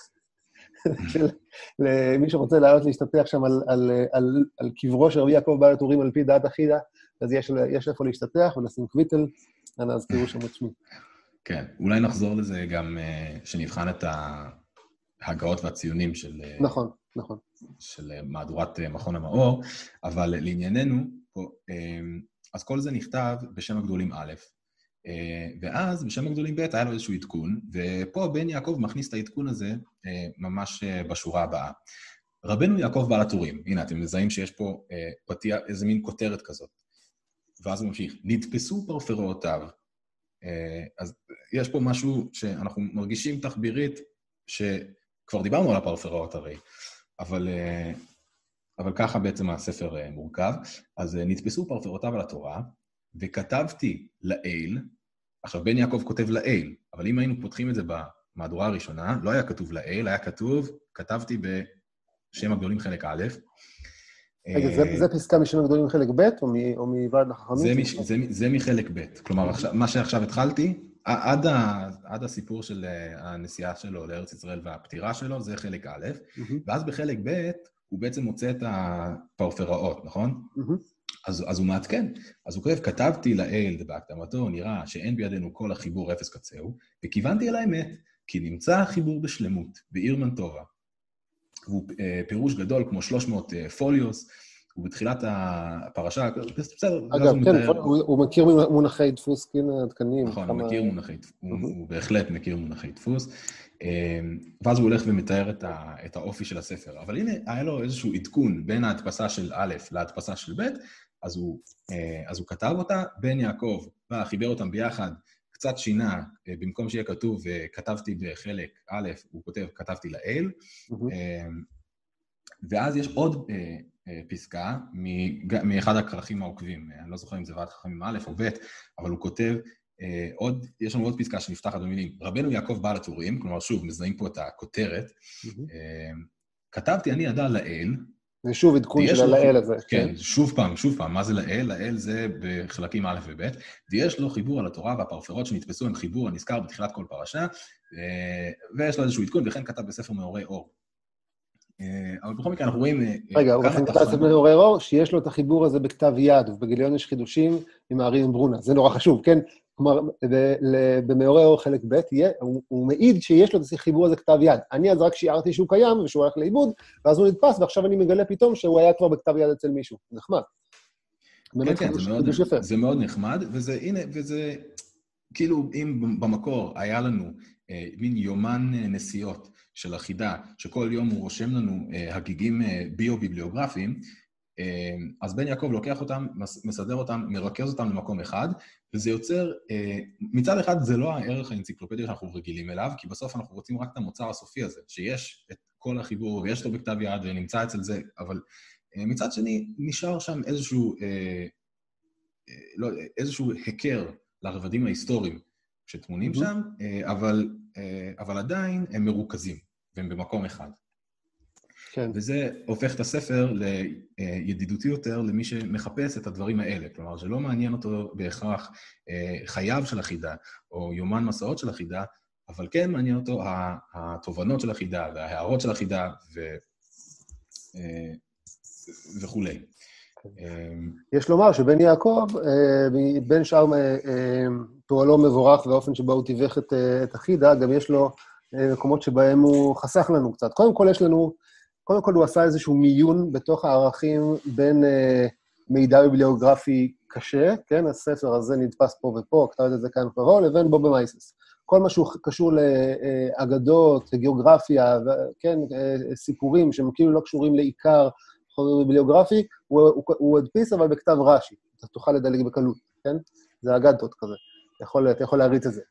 [SPEAKER 1] של, למי שרוצה לעלות להשתטח שם על, על, על, על קברו של רבי יעקב בעל הטורים על פי דעת אחידה, אז יש, יש איפה להשתטח ולשים קוויטל, אנא הזכירו שם את שמי.
[SPEAKER 3] כן, אולי נחזור לזה גם, שנבחן את ההגאות והציונים של...
[SPEAKER 1] נכון. נכון.
[SPEAKER 3] של אה, מהדורת אה, מכון המאור, אבל לענייננו, אמ, אז כל זה נכתב בשם הגדולים א', אה, ואז בשם הגדולים ב' היה לו איזשהו עדכון, ופה בן יעקב מכניס את העדכון הזה ממש בשורה הבאה. רבנו יעקב בעל הטורים, הנה, אתם מזהים שיש פה פתיע, איזה מין כותרת כזאת. ואז הוא ממשיך, נתפסו פרפראותיו. אז יש פה משהו שאנחנו מרגישים תחבירית, שכבר דיברנו על הפרפראות הרי. אבל, אה, אבל ככה בעצם הספר אה, מורכב. אז אה, נתפסו פרפרותיו על התורה, וכתבתי לאל, עכשיו בן יעקב כותב לאל, אבל אם היינו פותחים את זה במהדורה הראשונה, לא היה כתוב לאל, היה כתוב, כתבתי בשם הגדולים חלק א'.
[SPEAKER 1] רגע, זה, זה פסקה משם הגדולים חלק ב', או מוועד החכמים?
[SPEAKER 3] זה, זה, זה מחלק ב'. כלומר, עכשיו, מה שעכשיו התחלתי, עד, ה, עד הסיפור של אה, הנסיעה שלו לארץ ישראל והפטירה שלו, זה חלק א', mm-hmm. ואז בחלק ב', הוא בעצם מוצא את הפרפראות, נכון? Mm-hmm. אז, אז הוא מעדכן. אז הוא כותב, כתבתי לאל, ובהקדמתו נראה שאין בידינו כל החיבור אפס קצהו, וכיוונתי אל האמת, כי נמצא החיבור בשלמות, בעיר מנטובה. והוא אה, פירוש גדול כמו 300 אה, פוליוס, בתחילת הפרשה, בסדר,
[SPEAKER 1] אגב, כן, הוא, הוא מכיר מונחי דפוס כן עדכניים.
[SPEAKER 3] נכון. הוא מכיר מונחי דפוס, הוא, הוא בהחלט מכיר מונחי דפוס. ואז הוא הולך ומתאר את, האופי של הספר. אבל הנה, היה לו איזשהו עדכון בין ההדפסה של א' להדפסה של ב', אז הוא, אז הוא כתב אותה, בן יעקב בא, חיבר אותם ביחד, קצת שינה, במקום שיהיה כתוב כתבתי בחלק א', הוא כותב כתבתי לאל, mm-hmm. ואז יש עוד פסקה מאחד הכרכים העוקבים, אני לא זוכר אם זה ועד חכמים א' או ב', אבל הוא כותב עוד, יש לנו עוד פסקה שנפתחת במילים, רבנו יעקב בעל הטורים, כלומר שוב, מזהים פה את הכותרת. כתבתי אני ידע לאל,
[SPEAKER 1] זה שוב עדכון של הלאל הזה.
[SPEAKER 3] כן, כן, שוב פעם, שוב פעם, מה זה לאל? לאל זה בחלקים א' וב', ויש לו חיבור על התורה והפרפרות שנתפסו עם חיבור הנזכר בתחילת כל פרשה, ויש לו איזשהו עדכון, וכן כתב בספר מאורי אור. אה, אבל בכל מקרה אנחנו רואים... אה,
[SPEAKER 1] רגע, הוא בספר מאורי אור, שיש לו את החיבור הזה בכתב יד, ובגיליון יש חידושים עם הארי ברונה, זה נורא חשוב, כן? כלומר, במאורי אור חלק ב', הוא, הוא מעיד שיש לו את החיבור הזה כתב יד. אני אז רק שיערתי שהוא קיים ושהוא הולך לאיבוד, ואז הוא נדפס, ועכשיו אני מגלה פתאום שהוא היה כבר בכתב יד אצל מישהו. נחמד.
[SPEAKER 3] כן, כן, זה מאוד, זה מאוד נחמד, וזה, הנה, וזה, כאילו, אם במקור היה לנו אה, מין יומן אה, נסיעות של החידה, שכל יום הוא רושם לנו אה, הגיגים אה, ביו-ביבליוגרפיים, אה, אז בן יעקב לוקח אותם, מסדר אותם, מרכז אותם למקום אחד, וזה יוצר, אה, מצד אחד זה לא הערך האנציקלופדי שאנחנו רגילים אליו, כי בסוף אנחנו רוצים רק את המוצר הסופי הזה, שיש את כל החיבור ויש לו בכתב יד ונמצא אצל זה, אבל אה, מצד שני נשאר שם איזשהו, לא, איזשהו היכר לרבדים ההיסטוריים שטמונים שם, אבל, אבל עדיין הם מרוכזים, והם במקום אחד. כן. וזה הופך את הספר לידידותי יותר למי שמחפש את הדברים האלה. כלומר, זה לא מעניין אותו בהכרח אה, חייו של החידה או יומן מסעות של החידה, אבל כן מעניין אותו התובנות של החידה וההערות של החידה ו... אה, וכולי.
[SPEAKER 1] אה, יש לומר שבן יעקב, בין שאר פועלו מבורך והאופן שבו הוא תיווך את החידה, גם יש לו מקומות שבהם הוא חסך לנו קצת. קודם כל, יש לנו קודם כל הוא עשה איזשהו מיון בתוך הערכים בין אה, מידע ביבליוגרפי קשה, כן, הספר הזה נדפס פה ופה, כתב את זה כאן ופה, לבין בובה מייסס. כל מה שהוא קשור לאגדות, גיאוגרפיה, כן, אה, סיפורים שהם כאילו לא קשורים לעיקר חומר ביבליוגרפי, הוא, הוא, הוא הדפיס אבל בכתב רש"י, אתה תוכל לדלג בקלות, כן? זה אגדות כזה, אתה יכול, אתה יכול להריץ את זה.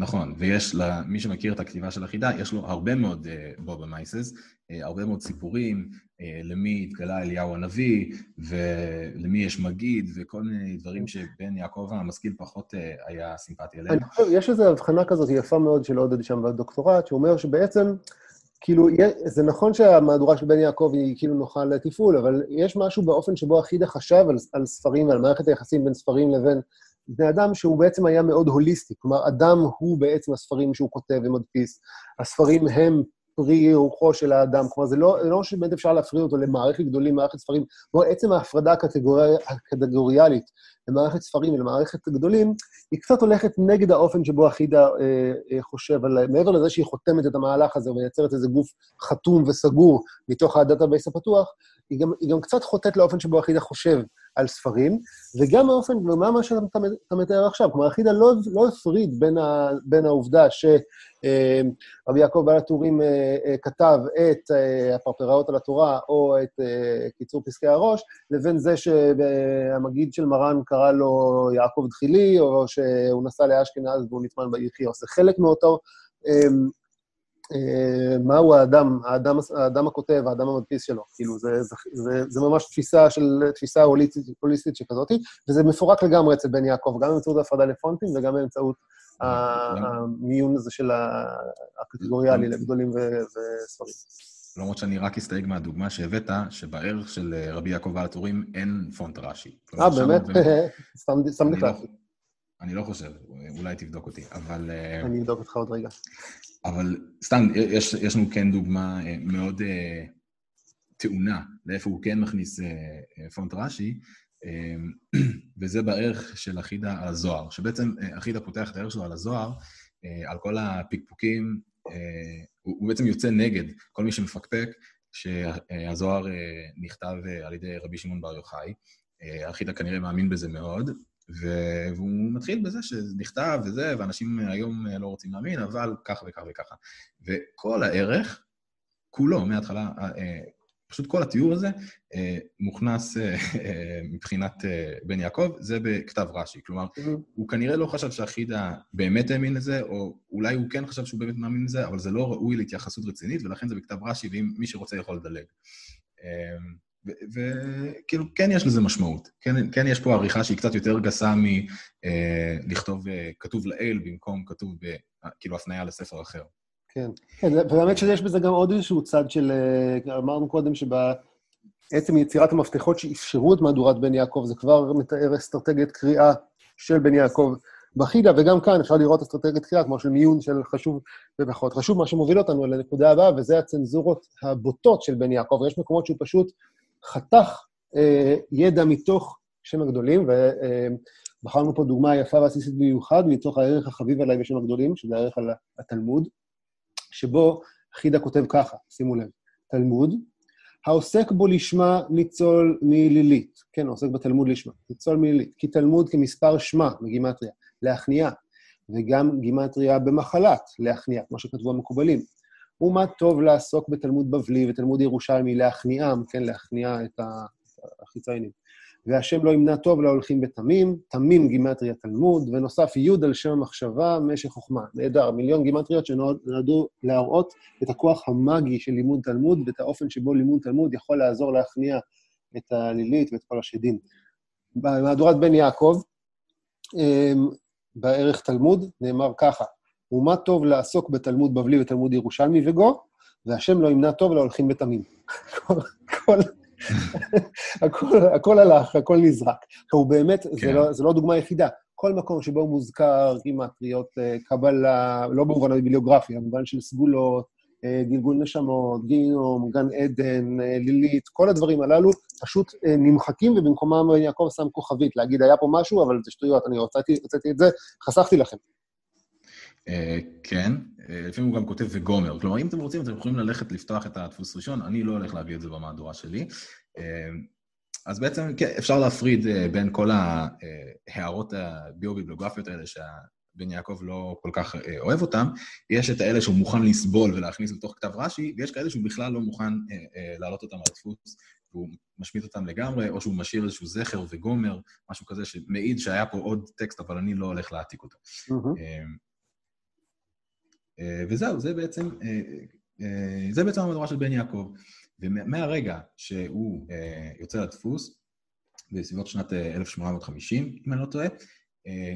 [SPEAKER 3] נכון, ויש למי שמכיר את הכתיבה של החידה, יש לו הרבה מאוד uh, בובה מייסס, uh, הרבה מאוד סיפורים, uh, למי התגלה אליהו הנביא, ולמי יש מגיד, וכל מיני דברים שבן יעקב המשכיל פחות uh, היה סימפטי עליהם.
[SPEAKER 1] אני חושב, יש איזו הבחנה כזאת יפה מאוד של עודד שם בדוקטורט, שאומר שבעצם, כאילו, זה נכון שהמהדורה של בן יעקב היא כאילו נוחה לתפעול, אבל יש משהו באופן שבו החידה חשב על, על ספרים ועל מערכת היחסים בין ספרים לבין בני אדם שהוא בעצם היה מאוד הוליסטי, כלומר, אדם הוא בעצם הספרים שהוא כותב ומדפיס, הספרים הם פרי רוחו של האדם, כלומר, זה לא, לא שבאמת אפשר להפריד אותו למערכת גדולים, מערכת ספרים, כלומר, עצם ההפרדה הקטגורי, הקטגוריאלית למערכת ספרים ולמערכת גדולים, היא קצת הולכת נגד האופן שבו החיד"א אה, אה, חושב על... מעבר לזה שהיא חותמת את המהלך הזה ומייצרת איזה גוף חתום וסגור מתוך ה database הפתוח, היא גם, היא גם קצת חוטאת לאופן שבו החיד"א חושב על ספרים, וגם האופן, ומה מה שאתה מתאר עכשיו, כלומר, החיד"א לא, לא הפריד בין, ה, בין העובדה שרבי יעקב בעל הטורים אה, אה, כתב את אה, הפרפראות על התורה או את קיצור פסקי הראש, לבין זה שהמגיד של מרן קרא לו יעקב דחילי, או שהוא נסע לאשכנז והוא נטמן ביחיו. זה חלק מאותו... אה, מהו האדם, האדם, האדם הכותב, האדם המדפיס שלו. כאילו, זה, זה, זה, זה ממש תפיסה של, תפיסה הוליסטית, הוליסטית שכזאתי, וזה מפורק לגמרי אצל בן יעקב, גם באמצעות ההפרדה לפונטים וגם באמצעות המיון הזה של הקטגוריאלי לגדולים וספרים.
[SPEAKER 3] למרות שאני רק אסתייג מהדוגמה שהבאת, שבערך של רבי יעקב בעל הטורים אין פונט רש"י.
[SPEAKER 1] אה, באמת? סתם נכנסתי.
[SPEAKER 3] אני לא חושב, אולי תבדוק אותי, אבל...
[SPEAKER 1] אני אבדוק אותך עוד רגע.
[SPEAKER 3] אבל סתם, יש, יש לנו כן דוגמה אה, מאוד uh, טעונה לאיפה הוא כן מכניס uh, פונט רש"י, uh, וזה בערך של אחידה על הזוהר, שבעצם אחידה פותח את הערך שלו על הזוהר, על כל הפקפוקים, הוא, הוא בעצם יוצא נגד כל מי שמפקפק שהזוהר נכתב על ידי רבי שמעון בר יוחאי. החידה כנראה מאמין בזה מאוד, והוא מתחיל בזה שזה נכתב וזה, ואנשים היום לא רוצים להאמין, אבל ככה וככה וככה. וכל הערך, כולו, מההתחלה, פשוט כל התיאור הזה אה, מוכנס אה, אה, מבחינת אה, בן יעקב, זה בכתב רש"י. כלומר, mm-hmm. הוא כנראה לא חשב שהחידה באמת האמין לזה, או אולי הוא כן חשב שהוא באמת מאמין לזה, אבל זה לא ראוי להתייחסות רצינית, ולכן זה בכתב רש"י, ומי שרוצה יכול לדלג. אה, וכאילו, כן יש לזה משמעות. כן, כן יש פה עריכה שהיא קצת יותר גסה מלכתוב אה, אה, כתוב לאל במקום כתוב, ב, כאילו, הפניה לספר אחר.
[SPEAKER 1] כן, כן, ובאמת שיש בזה גם עוד איזשהו צד של, אה, אמרנו קודם שבעצם יצירת המפתחות שאפשרו את מהדורת בן יעקב, זה כבר מתאר אסטרטגיית קריאה של בן יעקב בחידה, וגם כאן אפשר לראות אסטרטגיית קריאה, כמו של מיון של חשוב ופחות חשוב, מה שמוביל אותנו לנקודה הבאה, וזה הצנזורות הבוטות של בן יעקב, ויש מקומות שהוא פשוט חתך אה, ידע מתוך שם הגדולים, ובחרנו אה, פה דוגמה יפה ועסיסית במיוחד, מתוך הערך החביב עליי בשם הגדולים, שזה הערך על התלמוד. שבו חידה כותב ככה, שימו לב, תלמוד, העוסק בו לשמה ניצול מלילית, כן, העוסק בתלמוד לשמה, ניצול מלילית, כי תלמוד כמספר שמה בגימטריה, להכניעה, וגם גימטריה במחלת, להכניעה, כמו שכתבו המקובלים. ומה טוב לעסוק בתלמוד בבלי ותלמוד ירושלמי, להכניעם, כן, להכניע את החיציינים. והשם לא ימנע טוב להולכים בתמים, תמים גימטריה תלמוד, ונוסף י' על שם המחשבה, משך חוכמה. נהדר, מיליון גימטריות שנועדו להראות את הכוח המאגי של לימוד תלמוד, ואת האופן שבו לימוד תלמוד יכול לעזור להכניע את הלילית ואת כל השדים. במהדורת בן יעקב, אמ, בערך תלמוד, נאמר ככה, ומה טוב לעסוק בתלמוד בבלי ותלמוד ירושלמי וגו, והשם לא ימנע טוב להולכים בתמים. כל, כל, הכל, הכל הלך, הכל נזרק. הוא באמת, כן. זה, לא, זה לא דוגמה יחידה. כל מקום שבו מוזכר גימטריות, אה, קבלה, לא במובן הביבליוגרפי, במובן של סגולות, אה, גלגול נשמות, גיהינום, גן עדן, אה, לילית, כל הדברים הללו פשוט נמחקים, ובמקומם יעקב שם כוכבית, להגיד, היה פה משהו, אבל זה שטויות, אני הוצאתי, הוצאתי את זה, חסכתי לכם.
[SPEAKER 3] כן, לפעמים הוא גם כותב וגומר. כלומר, אם אתם רוצים, אתם יכולים ללכת לפתוח את הדפוס ראשון, אני לא הולך להביא את זה במהדורה שלי. אז בעצם, כן, אפשר להפריד בין כל ההערות הביו-ביבלוגרפיות האלה שבן יעקב לא כל כך אוהב אותם. יש את האלה שהוא מוכן לסבול ולהכניס לתוך כתב רש"י, ויש כאלה שהוא בכלל לא מוכן להעלות אותם על הדפוס, והוא משמיט אותם לגמרי, או שהוא משאיר איזשהו זכר וגומר, משהו כזה שמעיד שהיה פה עוד טקסט, אבל אני לא הולך להעתיק אותו. Mm-hmm. אה, וזהו, זה בעצם, אה, אה, זה בעצם המדורה של בן יעקב. ומהרגע שהוא יוצא לדפוס, בסביבות שנת 1850, אם אני לא טועה,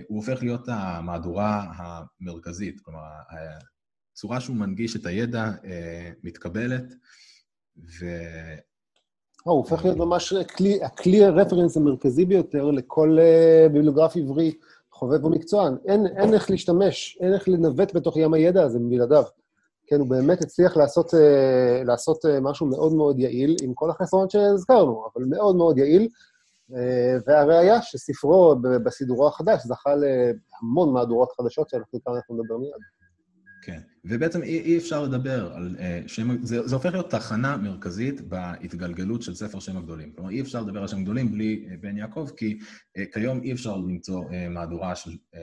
[SPEAKER 3] הוא הופך להיות המהדורה המרכזית, כלומר, הצורה שהוא מנגיש את הידע מתקבלת, ו...
[SPEAKER 1] הוא הופך להיות ממש הכלי, הרפרנס המרכזי ביותר לכל ביבליוגרף עברי חובב ומקצוען. אין, אין איך להשתמש, אין איך לנווט בתוך ים הידע הזה מבלעדיו. כן, הוא באמת הצליח לעשות, אה, לעשות אה, משהו מאוד מאוד יעיל, עם כל החסרונות שהזכרנו, אבל מאוד מאוד יעיל. אה, והראיה שספרו בסידורו החדש זכה להמון מהדורות חדשות שעל חלקן נדבר מיד.
[SPEAKER 3] כן, ובעצם אי, אי אפשר לדבר על uh, שם, זה, זה הופך להיות תחנה מרכזית בהתגלגלות של ספר שם הגדולים. כלומר, אי אפשר לדבר על שם גדולים בלי uh, בן יעקב, כי uh, כיום אי אפשר למצוא uh, מהדורה של, uh,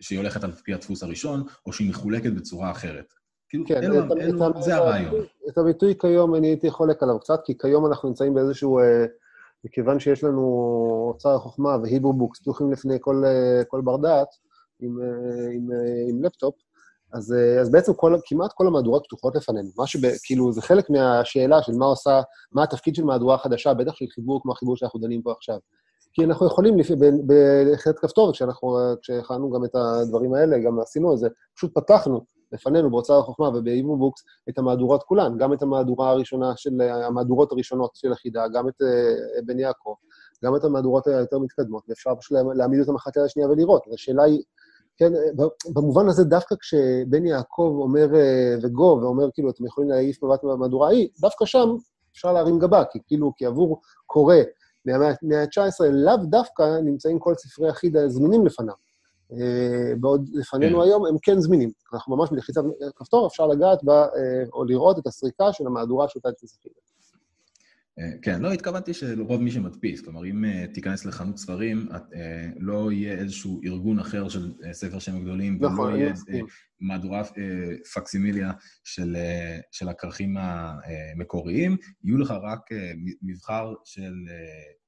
[SPEAKER 3] שהיא הולכת על פי הדפוס הראשון, או שהיא מחולקת בצורה אחרת. כאילו, כן, אלו, את, אלו, את, זה הרעיון.
[SPEAKER 1] את הביטוי כיום אני הייתי חולק עליו קצת, כי כיום אנחנו נמצאים באיזשהו... Uh, מכיוון שיש לנו אוצר החוכמה והיברו בוקס פתוחים לפני כל, כל בר דעת עם, עם, עם לפטופ, אז, אה, אז בעצם כל, כמעט כל המהדורות פתוחות לפנינו. מה שכאילו, זה חלק מהשאלה של מה עושה, מה התפקיד של מהדורה חדשה, בטח של חיבור כמו החיבור שאנחנו דנים פה עכשיו. כי אנחנו יכולים, בהחלט כפתור, כשהכנו גם את הדברים האלה, גם עשינו את זה, פשוט פתחנו לפנינו באוצר החוכמה ובאיבובוקס את המהדורות כולן, גם את המהדורה הראשונה של, המהדורות הראשונות של החידה, גם את uh, בן יעקב, גם את המהדורות היותר מתקדמות, ואפשר פשוט להעמיד אותן אחת על השנייה ולראות. השאלה היא, כן, במובן הזה, דווקא כשבן יעקב אומר אה, וגו, ואומר, כאילו, אתם יכולים להעיף מבט מהמהדורה ההיא, דווקא שם אפשר להרים גבה, כי כאילו, כי עבור קורא מהמאה ה-19, לאו דווקא נמצאים כל ספרי החיד הזמינים לפניו. בעוד לפנינו כן. היום, הם כן זמינים. אנחנו ממש בלחיצת כפתור, אפשר לגעת בה, או לראות את הסריקה של המהדורה שאותה תצטרכי.
[SPEAKER 3] אה, כן, לא התכוונתי שלרוב מי שמדפיס, כלומר אם אה, תיכנס לחנות ספרים, אה, לא יהיה איזשהו ארגון אחר של ספר שם הגדולים,
[SPEAKER 1] נכון,
[SPEAKER 3] ולא יהיה מהדורה פקסימיליה של, של הכרכים המקוריים, יהיו לך רק מבחר של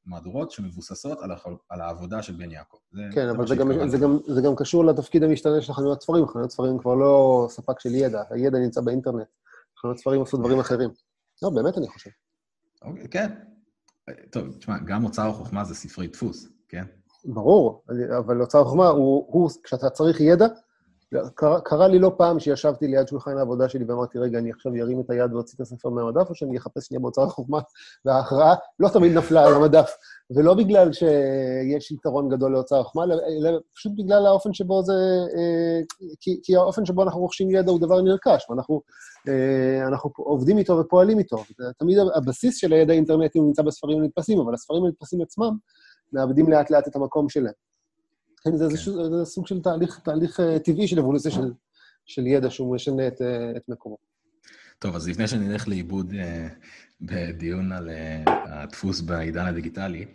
[SPEAKER 3] מהדורות שמבוססות על, הח... על העבודה של בן יעקב.
[SPEAKER 1] זה, כן, זה אבל זה גם, זה, גם, זה גם קשור לתפקיד המשתנה של חנויות ספרים. חנויות ספרים כבר לא ספק של ידע, הידע נמצא באינטרנט. חנויות ספרים עשו דברים אחרים. לא, באמת אני חושב.
[SPEAKER 3] אוקיי, כן. טוב, תשמע, גם אוצר החוכמה זה ספרי דפוס, כן?
[SPEAKER 1] ברור, אבל אוצר החוכמה הוא, הוא כשאתה צריך ידע, קרה, קרה לי לא פעם שישבתי ליד שולחן העבודה שלי ואמרתי, רגע, אני עכשיו ארים את היד ואוציא את הספר מהמדף, או שאני אחפש שנייה באוצר החוכמה, וההכרעה לא תמיד נפלה על המדף. ולא בגלל שיש יתרון גדול לאוצר החוכמה, אלא פשוט בגלל האופן שבו זה... אה, כי, כי האופן שבו אנחנו רוכשים ידע הוא דבר נרכש, ואנחנו אה, אנחנו עובדים איתו ופועלים איתו. תמיד הבסיס של הידע האינטרנטי נמצא בספרים הנדפסים, אבל הספרים הנדפסים עצמם מאבדים לאט-לאט את המקום שלהם. כן, זה, כן. זה, זה סוג של תהליך, תהליך אה, טבעי של אבולוציה של, של ידע שהוא משנה את, את מקומו.
[SPEAKER 3] טוב, אז לפני שנלך לאיבוד אה, בדיון על אה, הדפוס בעידן הדיגיטלי,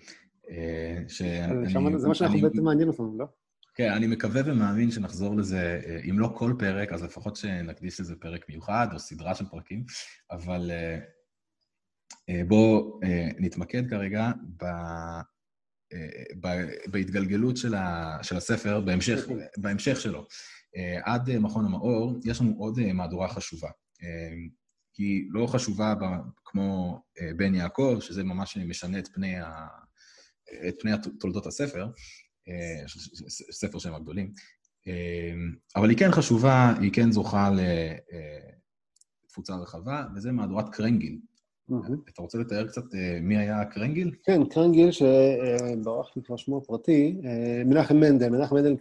[SPEAKER 1] אה, שאני... זה מה שאנחנו אני, בעצם מעניין אותנו, לא?
[SPEAKER 3] כן, אני מקווה ומאמין שנחזור לזה, אה, אם לא כל פרק, אז לפחות שנקדיש לזה פרק מיוחד, או סדרה של פרקים, אבל אה, אה, בואו נתמקד כרגע. בהתגלגלות של, ה, של הספר, בהמשך, בהמשך שלו. עד מכון המאור, יש לנו עוד מהדורה חשובה. היא לא חשובה כמו בן יעקב, שזה ממש משנה את פני, ה, את פני תולדות הספר, ספר שהם הגדולים, אבל היא כן חשובה, היא כן זוכה לתפוצה רחבה, וזה מהדורת קרנגיל. אתה רוצה לתאר קצת מי היה קרנגיל?
[SPEAKER 1] כן, קרנגיל, שברח לי כבר שמו הפרטי, מנחם מנדל. מנחם מנדל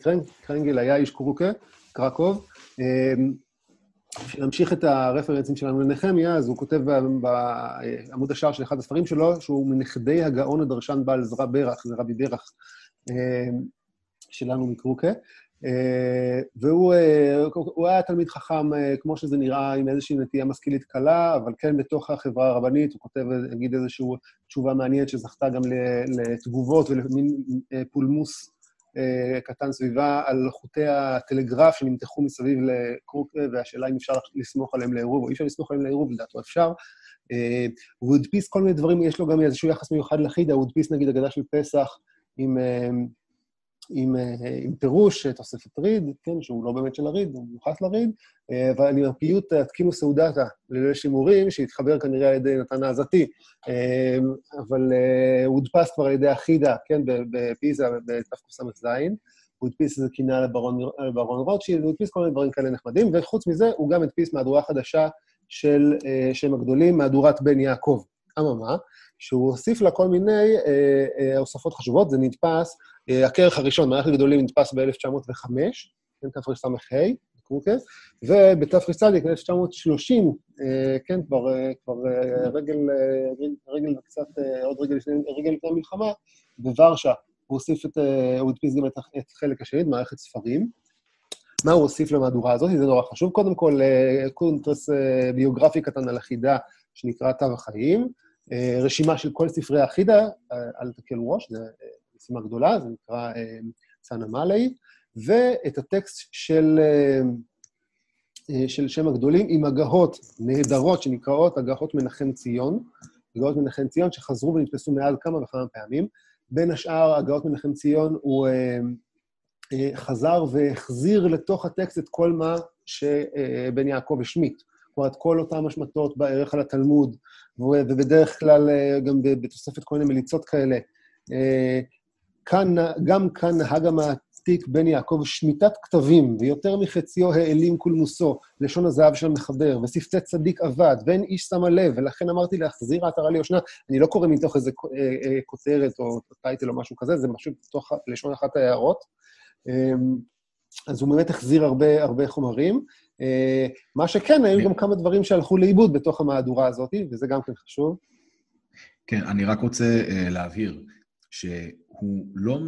[SPEAKER 1] קרנגיל היה איש קרוקה, קרקוב. להמשיך את הרפרנסים שלנו לנחמיה, אז הוא כותב בעמוד השער של אחד הספרים שלו, שהוא מנכדי הגאון הדרשן בעל זרע ברך, זה רבי ברך אה, שלנו מקרוקה. אה, והוא אה, היה תלמיד חכם, כמו שזה נראה, עם איזושהי נטייה משכילית קלה, אבל כן בתוך החברה הרבנית, הוא כותב, נגיד, איזושהי תשובה מעניינת שזכתה גם לתגובות ולמין פולמוס קטן סביבה על חוטי הטלגרף שנמתחו מסביב לקרוקה, והשאלה אם אפשר לסמוך עליהם לעירוב, או אי אפשר לסמוך עליהם לעירוב, לדעתו אפשר. הוא הדפיס כל מיני דברים, יש לו גם איזשהו יחס מיוחד לחידה, הוא הדפיס נגיד אגדה של פסח, עם, אה, עם, אה, עם פירוש תוספת ריד, כן, שהוא לא באמת של הריד, הוא מיוחס לריד, אה, אבל עם הפיוט התקינו סעודתה לליל שימורים, שהתחבר כנראה על ידי נתן העזתי, אבל הודפס כבר על ידי החידה, כן, בפיזה, בתקס"ז. הוא הדפיס איזה קינה לברון רוטשילד, הוא הדפיס כל מיני דברים כאלה נחמדים, וחוץ מזה, הוא גם הדפיס מהדורה חדשה של שם הגדולים, מהדורת בן יעקב. אממה, שהוא הוסיף לה כל מיני אה, אה, הוספות חשובות, זה נדפס, אה, הכרך הראשון, מערכת גדולים, נדפס ב-1905, כן, תרס"ה, קרוקה, ובתרצ"ד, 1930, אה, כן, כבר, אה, כבר אה, רגל, אה, רגל וקצת, אה, עוד רגל לפני, רגל לפני המלחמה, בוורשה, הוא הוסיף את, אה, הוא הדפיס גם את, את חלק השני, מערכת ספרים. מה הוא הוסיף למהדורה הזאת? זה נורא חשוב. קודם כל, אה, קונטרס אה, ביוגרפי קטן על החידה שנקרא תו החיים. אה, רשימה של כל ספרי החידה, אה, אל תקל ראש, זו אה, משימה גדולה, זה נקרא צאנה מאלי, ואת הטקסט של, של שם הגדולים עם הגהות נהדרות שנקראות הגהות מנחם ציון, הגהות מנחם ציון שחזרו ונתפסו מעל כמה וכמה פעמים. בין השאר, הגהות מנחם ציון הוא חזר והחזיר לתוך הטקסט את כל מה שבן יעקב השמיט. כלומר, את כל אותן השמטות בערך על התלמוד, ובדרך כלל אה, גם בתוספת כל מיני מליצות כאלה. אה, כאן, גם כאן נהג המעתיק בן יעקב שמיטת כתבים, ויותר מחציו העלים קולמוסו, לשון הזהב של המחבר, ושפתי צדיק אבד, ואין איש שמה לב, ולכן אמרתי להחזיר העטרה ליושנה. אני לא קורא מתוך איזה אה, כותרת או טייטל או משהו כזה, זה משהו בתוך לשון אחת ההערות. אז הוא באמת החזיר הרבה, הרבה חומרים. אה, מה שכן, היו גם כמה דברים שהלכו לאיבוד בתוך המהדורה הזאת, וזה גם כן חשוב.
[SPEAKER 3] כן, אני רק רוצה להבהיר. שהוא לא,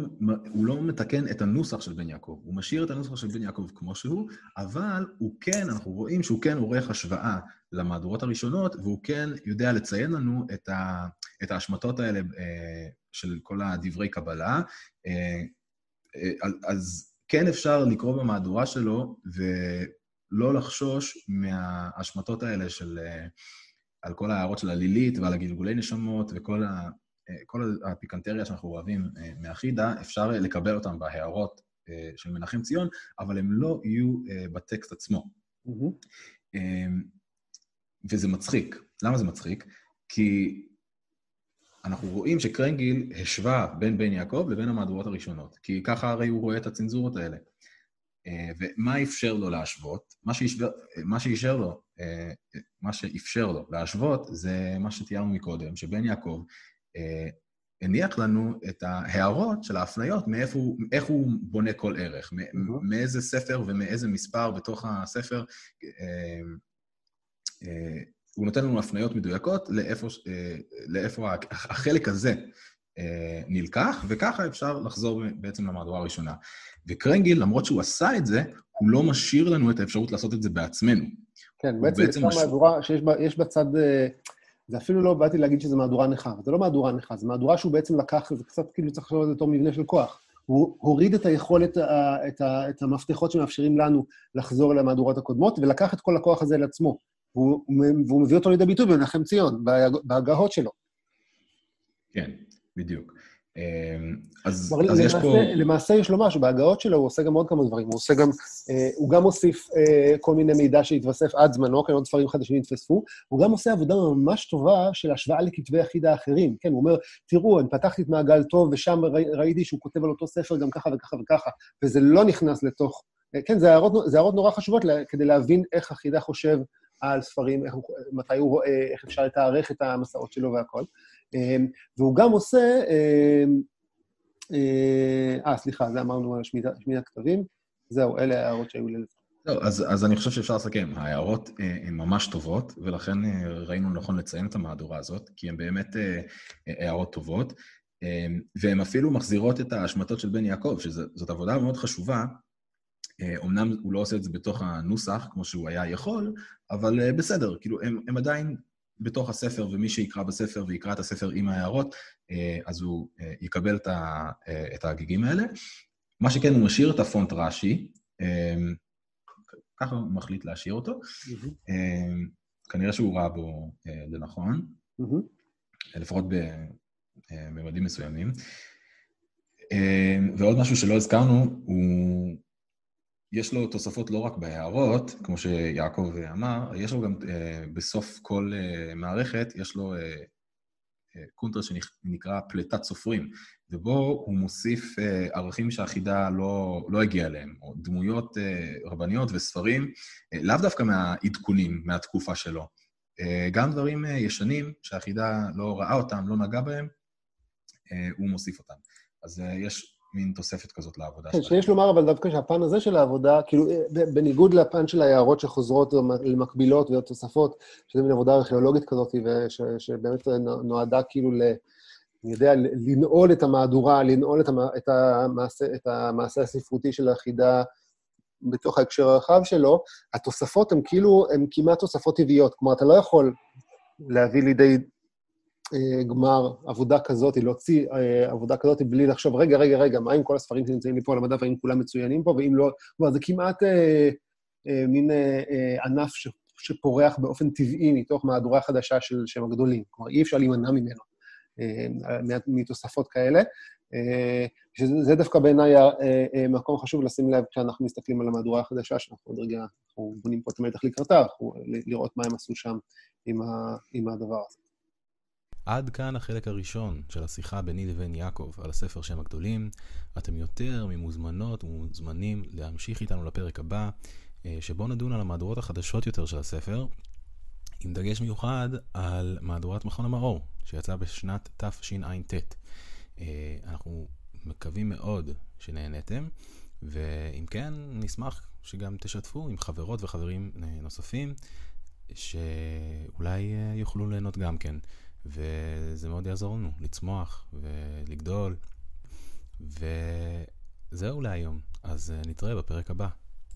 [SPEAKER 3] לא מתקן את הנוסח של בן יעקב, הוא משאיר את הנוסח של בן יעקב כמו שהוא, אבל הוא כן, אנחנו רואים שהוא כן עורך השוואה למהדורות הראשונות, והוא כן יודע לציין לנו את, ה, את ההשמטות האלה אה, של כל הדברי קבלה. אה, אה, אז כן אפשר לקרוא במהדורה שלו ולא לחשוש מההשמטות האלה של... על כל ההערות של הלילית ועל הגלגולי נשמות וכל ה... כל הפיקנטריה שאנחנו אוהבים מהחידה, אפשר לקבל אותם בהערות של מנחם ציון, אבל הם לא יהיו בטקסט עצמו. Mm-hmm. וזה מצחיק. למה זה מצחיק? כי אנחנו רואים שקרנגיל השווה בין בן יעקב לבין המהדורות הראשונות, כי ככה הרי הוא רואה את הצנזורות האלה. ומה אפשר לו להשוות? מה שאישר, מה שאישר לו, מה שאפשר לו להשוות זה מה שתיארנו מקודם, שבן יעקב הניח לנו את ההערות של ההפניות, מאיפה הוא, איך הוא בונה כל ערך, מאיזה ספר ומאיזה מספר בתוך הספר. הוא נותן לנו הפניות מדויקות לאיפה, לאיפה החלק הזה נלקח, וככה אפשר לחזור בעצם למהדורה הראשונה. וקרנגיל, למרות שהוא עשה את זה, הוא לא משאיר לנו את האפשרות לעשות את זה בעצמנו.
[SPEAKER 1] כן, בעצם יש מש... מהדורה שיש בה, בצד... זה אפילו לא באתי להגיד שזה מהדורה נכה, זה לא מהדורה נכה, זה מהדורה שהוא בעצם לקח, זה קצת כאילו צריך לחשוב על זה בתור מבנה של כוח. הוא הוריד את היכולת, את, ה, את המפתחות שמאפשרים לנו לחזור למהדורות הקודמות, ולקח את כל הכוח הזה לעצמו. והוא, והוא מביא אותו לידי ביטוי במנחם ציון, בהגהות שלו.
[SPEAKER 3] כן, בדיוק. אמ, אז, אז למעשה, יש פה...
[SPEAKER 1] למעשה יש לו משהו, בהגאות שלו הוא עושה גם עוד כמה דברים. הוא עושה גם, אה, הוא גם מוסיף אה, כל מיני מידע שהתווסף עד זמנו, כן, עוד ספרים חדשים התווספו. הוא גם עושה עבודה ממש טובה של השוואה לכתבי יחיד האחרים. כן, הוא אומר, תראו, אני פתחתי את מעגל טוב, ושם ראי, ראיתי שהוא כותב על אותו ספר גם ככה וככה וככה, וזה לא נכנס לתוך... אה, כן, זה הערות, זה הערות נורא חשובות לה, כדי להבין איך החידה חושב על ספרים, איך הוא, מתי הוא רואה, איך אפשר לתארך את המסעות שלו והכל. אמ, והוא גם עושה, אמ, אה, אה, סליחה, זה אמרנו על שמיד הכתבים. זהו, אלה ההערות שהיו לי.
[SPEAKER 3] לא, אז, אז אני חושב שאפשר לסכם. ההערות אה, הן ממש טובות, ולכן אה, ראינו נכון לציין את המהדורה הזאת, כי הן באמת אה, הערות טובות, אה, והן אפילו מחזירות את ההשמטות של בן יעקב, שזאת עבודה מאוד חשובה. אומנם הוא לא עושה את זה בתוך הנוסח, כמו שהוא היה יכול, אבל בסדר, כאילו, הם, הם עדיין בתוך הספר, ומי שיקרא בספר ויקרא את הספר עם ההערות, אה, אז הוא אה, יקבל אה, את ההגיגים האלה. מה שכן, הוא משאיר את הפונט רש"י, ככה הוא מחליט להשאיר אותו. כנראה שהוא ראה בו לנכון, לפחות בממדים מסוימים. ועוד משהו שלא הזכרנו, הוא יש לו תוספות לא רק בהערות, כמו שיעקב אמר, יש לו גם uh, בסוף כל uh, מערכת, יש לו uh, קונטר שנקרא פליטת סופרים, ובו הוא מוסיף ערכים שהחידה לא, לא הגיעה אליהם, או דמויות רבניות וספרים, לאו דווקא מהעדכונים, מהתקופה שלו. גם דברים ישנים שהחידה לא ראה אותם, לא נגע בהם, הוא מוסיף אותם. אז יש מין תוספת כזאת לעבודה
[SPEAKER 1] כן, שיש לומר אבל דווקא שהפן הזה של העבודה, כאילו, בניגוד לפן של ההערות שחוזרות למקבילות ותוספות, שזה מין עבודה ארכיאולוגית כזאת, שבאמת נועדה כאילו ל... אני יודע, לנעול את המהדורה, לנעול את, המע... את, המעשה, את המעשה הספרותי של החידה בתוך ההקשר הרחב שלו, התוספות הן כאילו, הן כמעט תוספות טבעיות. כלומר, אתה לא יכול להביא לידי אה, גמר עבודה כזאת, להוציא אה, עבודה כזאת בלי לחשוב, רגע, רגע, רגע, מה עם כל הספרים שנמצאים לי פה על המדף, האם כולם מצוינים פה, ואם לא... כלומר, זה כמעט אה, אה, מין אה, אה, ענף ש, שפורח באופן טבעי מתוך מהדורה חדשה של שם הגדולים. כלומר, אי אפשר להימנע ממנו, אה, מתוספות כאלה. אה, שזה דווקא בעיניי אה, אה, מקום חשוב לשים לב כשאנחנו מסתכלים על המהדורה החדשה, שאנחנו עוד רגע, אנחנו בונים פה את המתח לקראתה, לראות מה הם עשו שם עם, ה, עם הדבר הזה.
[SPEAKER 2] עד כאן החלק הראשון של השיחה ביני לבין יעקב על הספר שם הגדולים. אתם יותר ממוזמנות ומוזמנים להמשיך איתנו לפרק הבא, אה, שבו נדון על המהדורות החדשות יותר של הספר, עם דגש מיוחד על מהדורת מכון המאור, שיצאה בשנת תשע"ט. אה, אנחנו מקווים מאוד שנהנתם, ואם כן, נשמח שגם תשתפו עם חברות וחברים אה, נוספים, שאולי יוכלו ליהנות גם כן.
[SPEAKER 3] וזה מאוד יעזור לנו לצמוח ולגדול. וזהו להיום, אז נתראה בפרק הבא.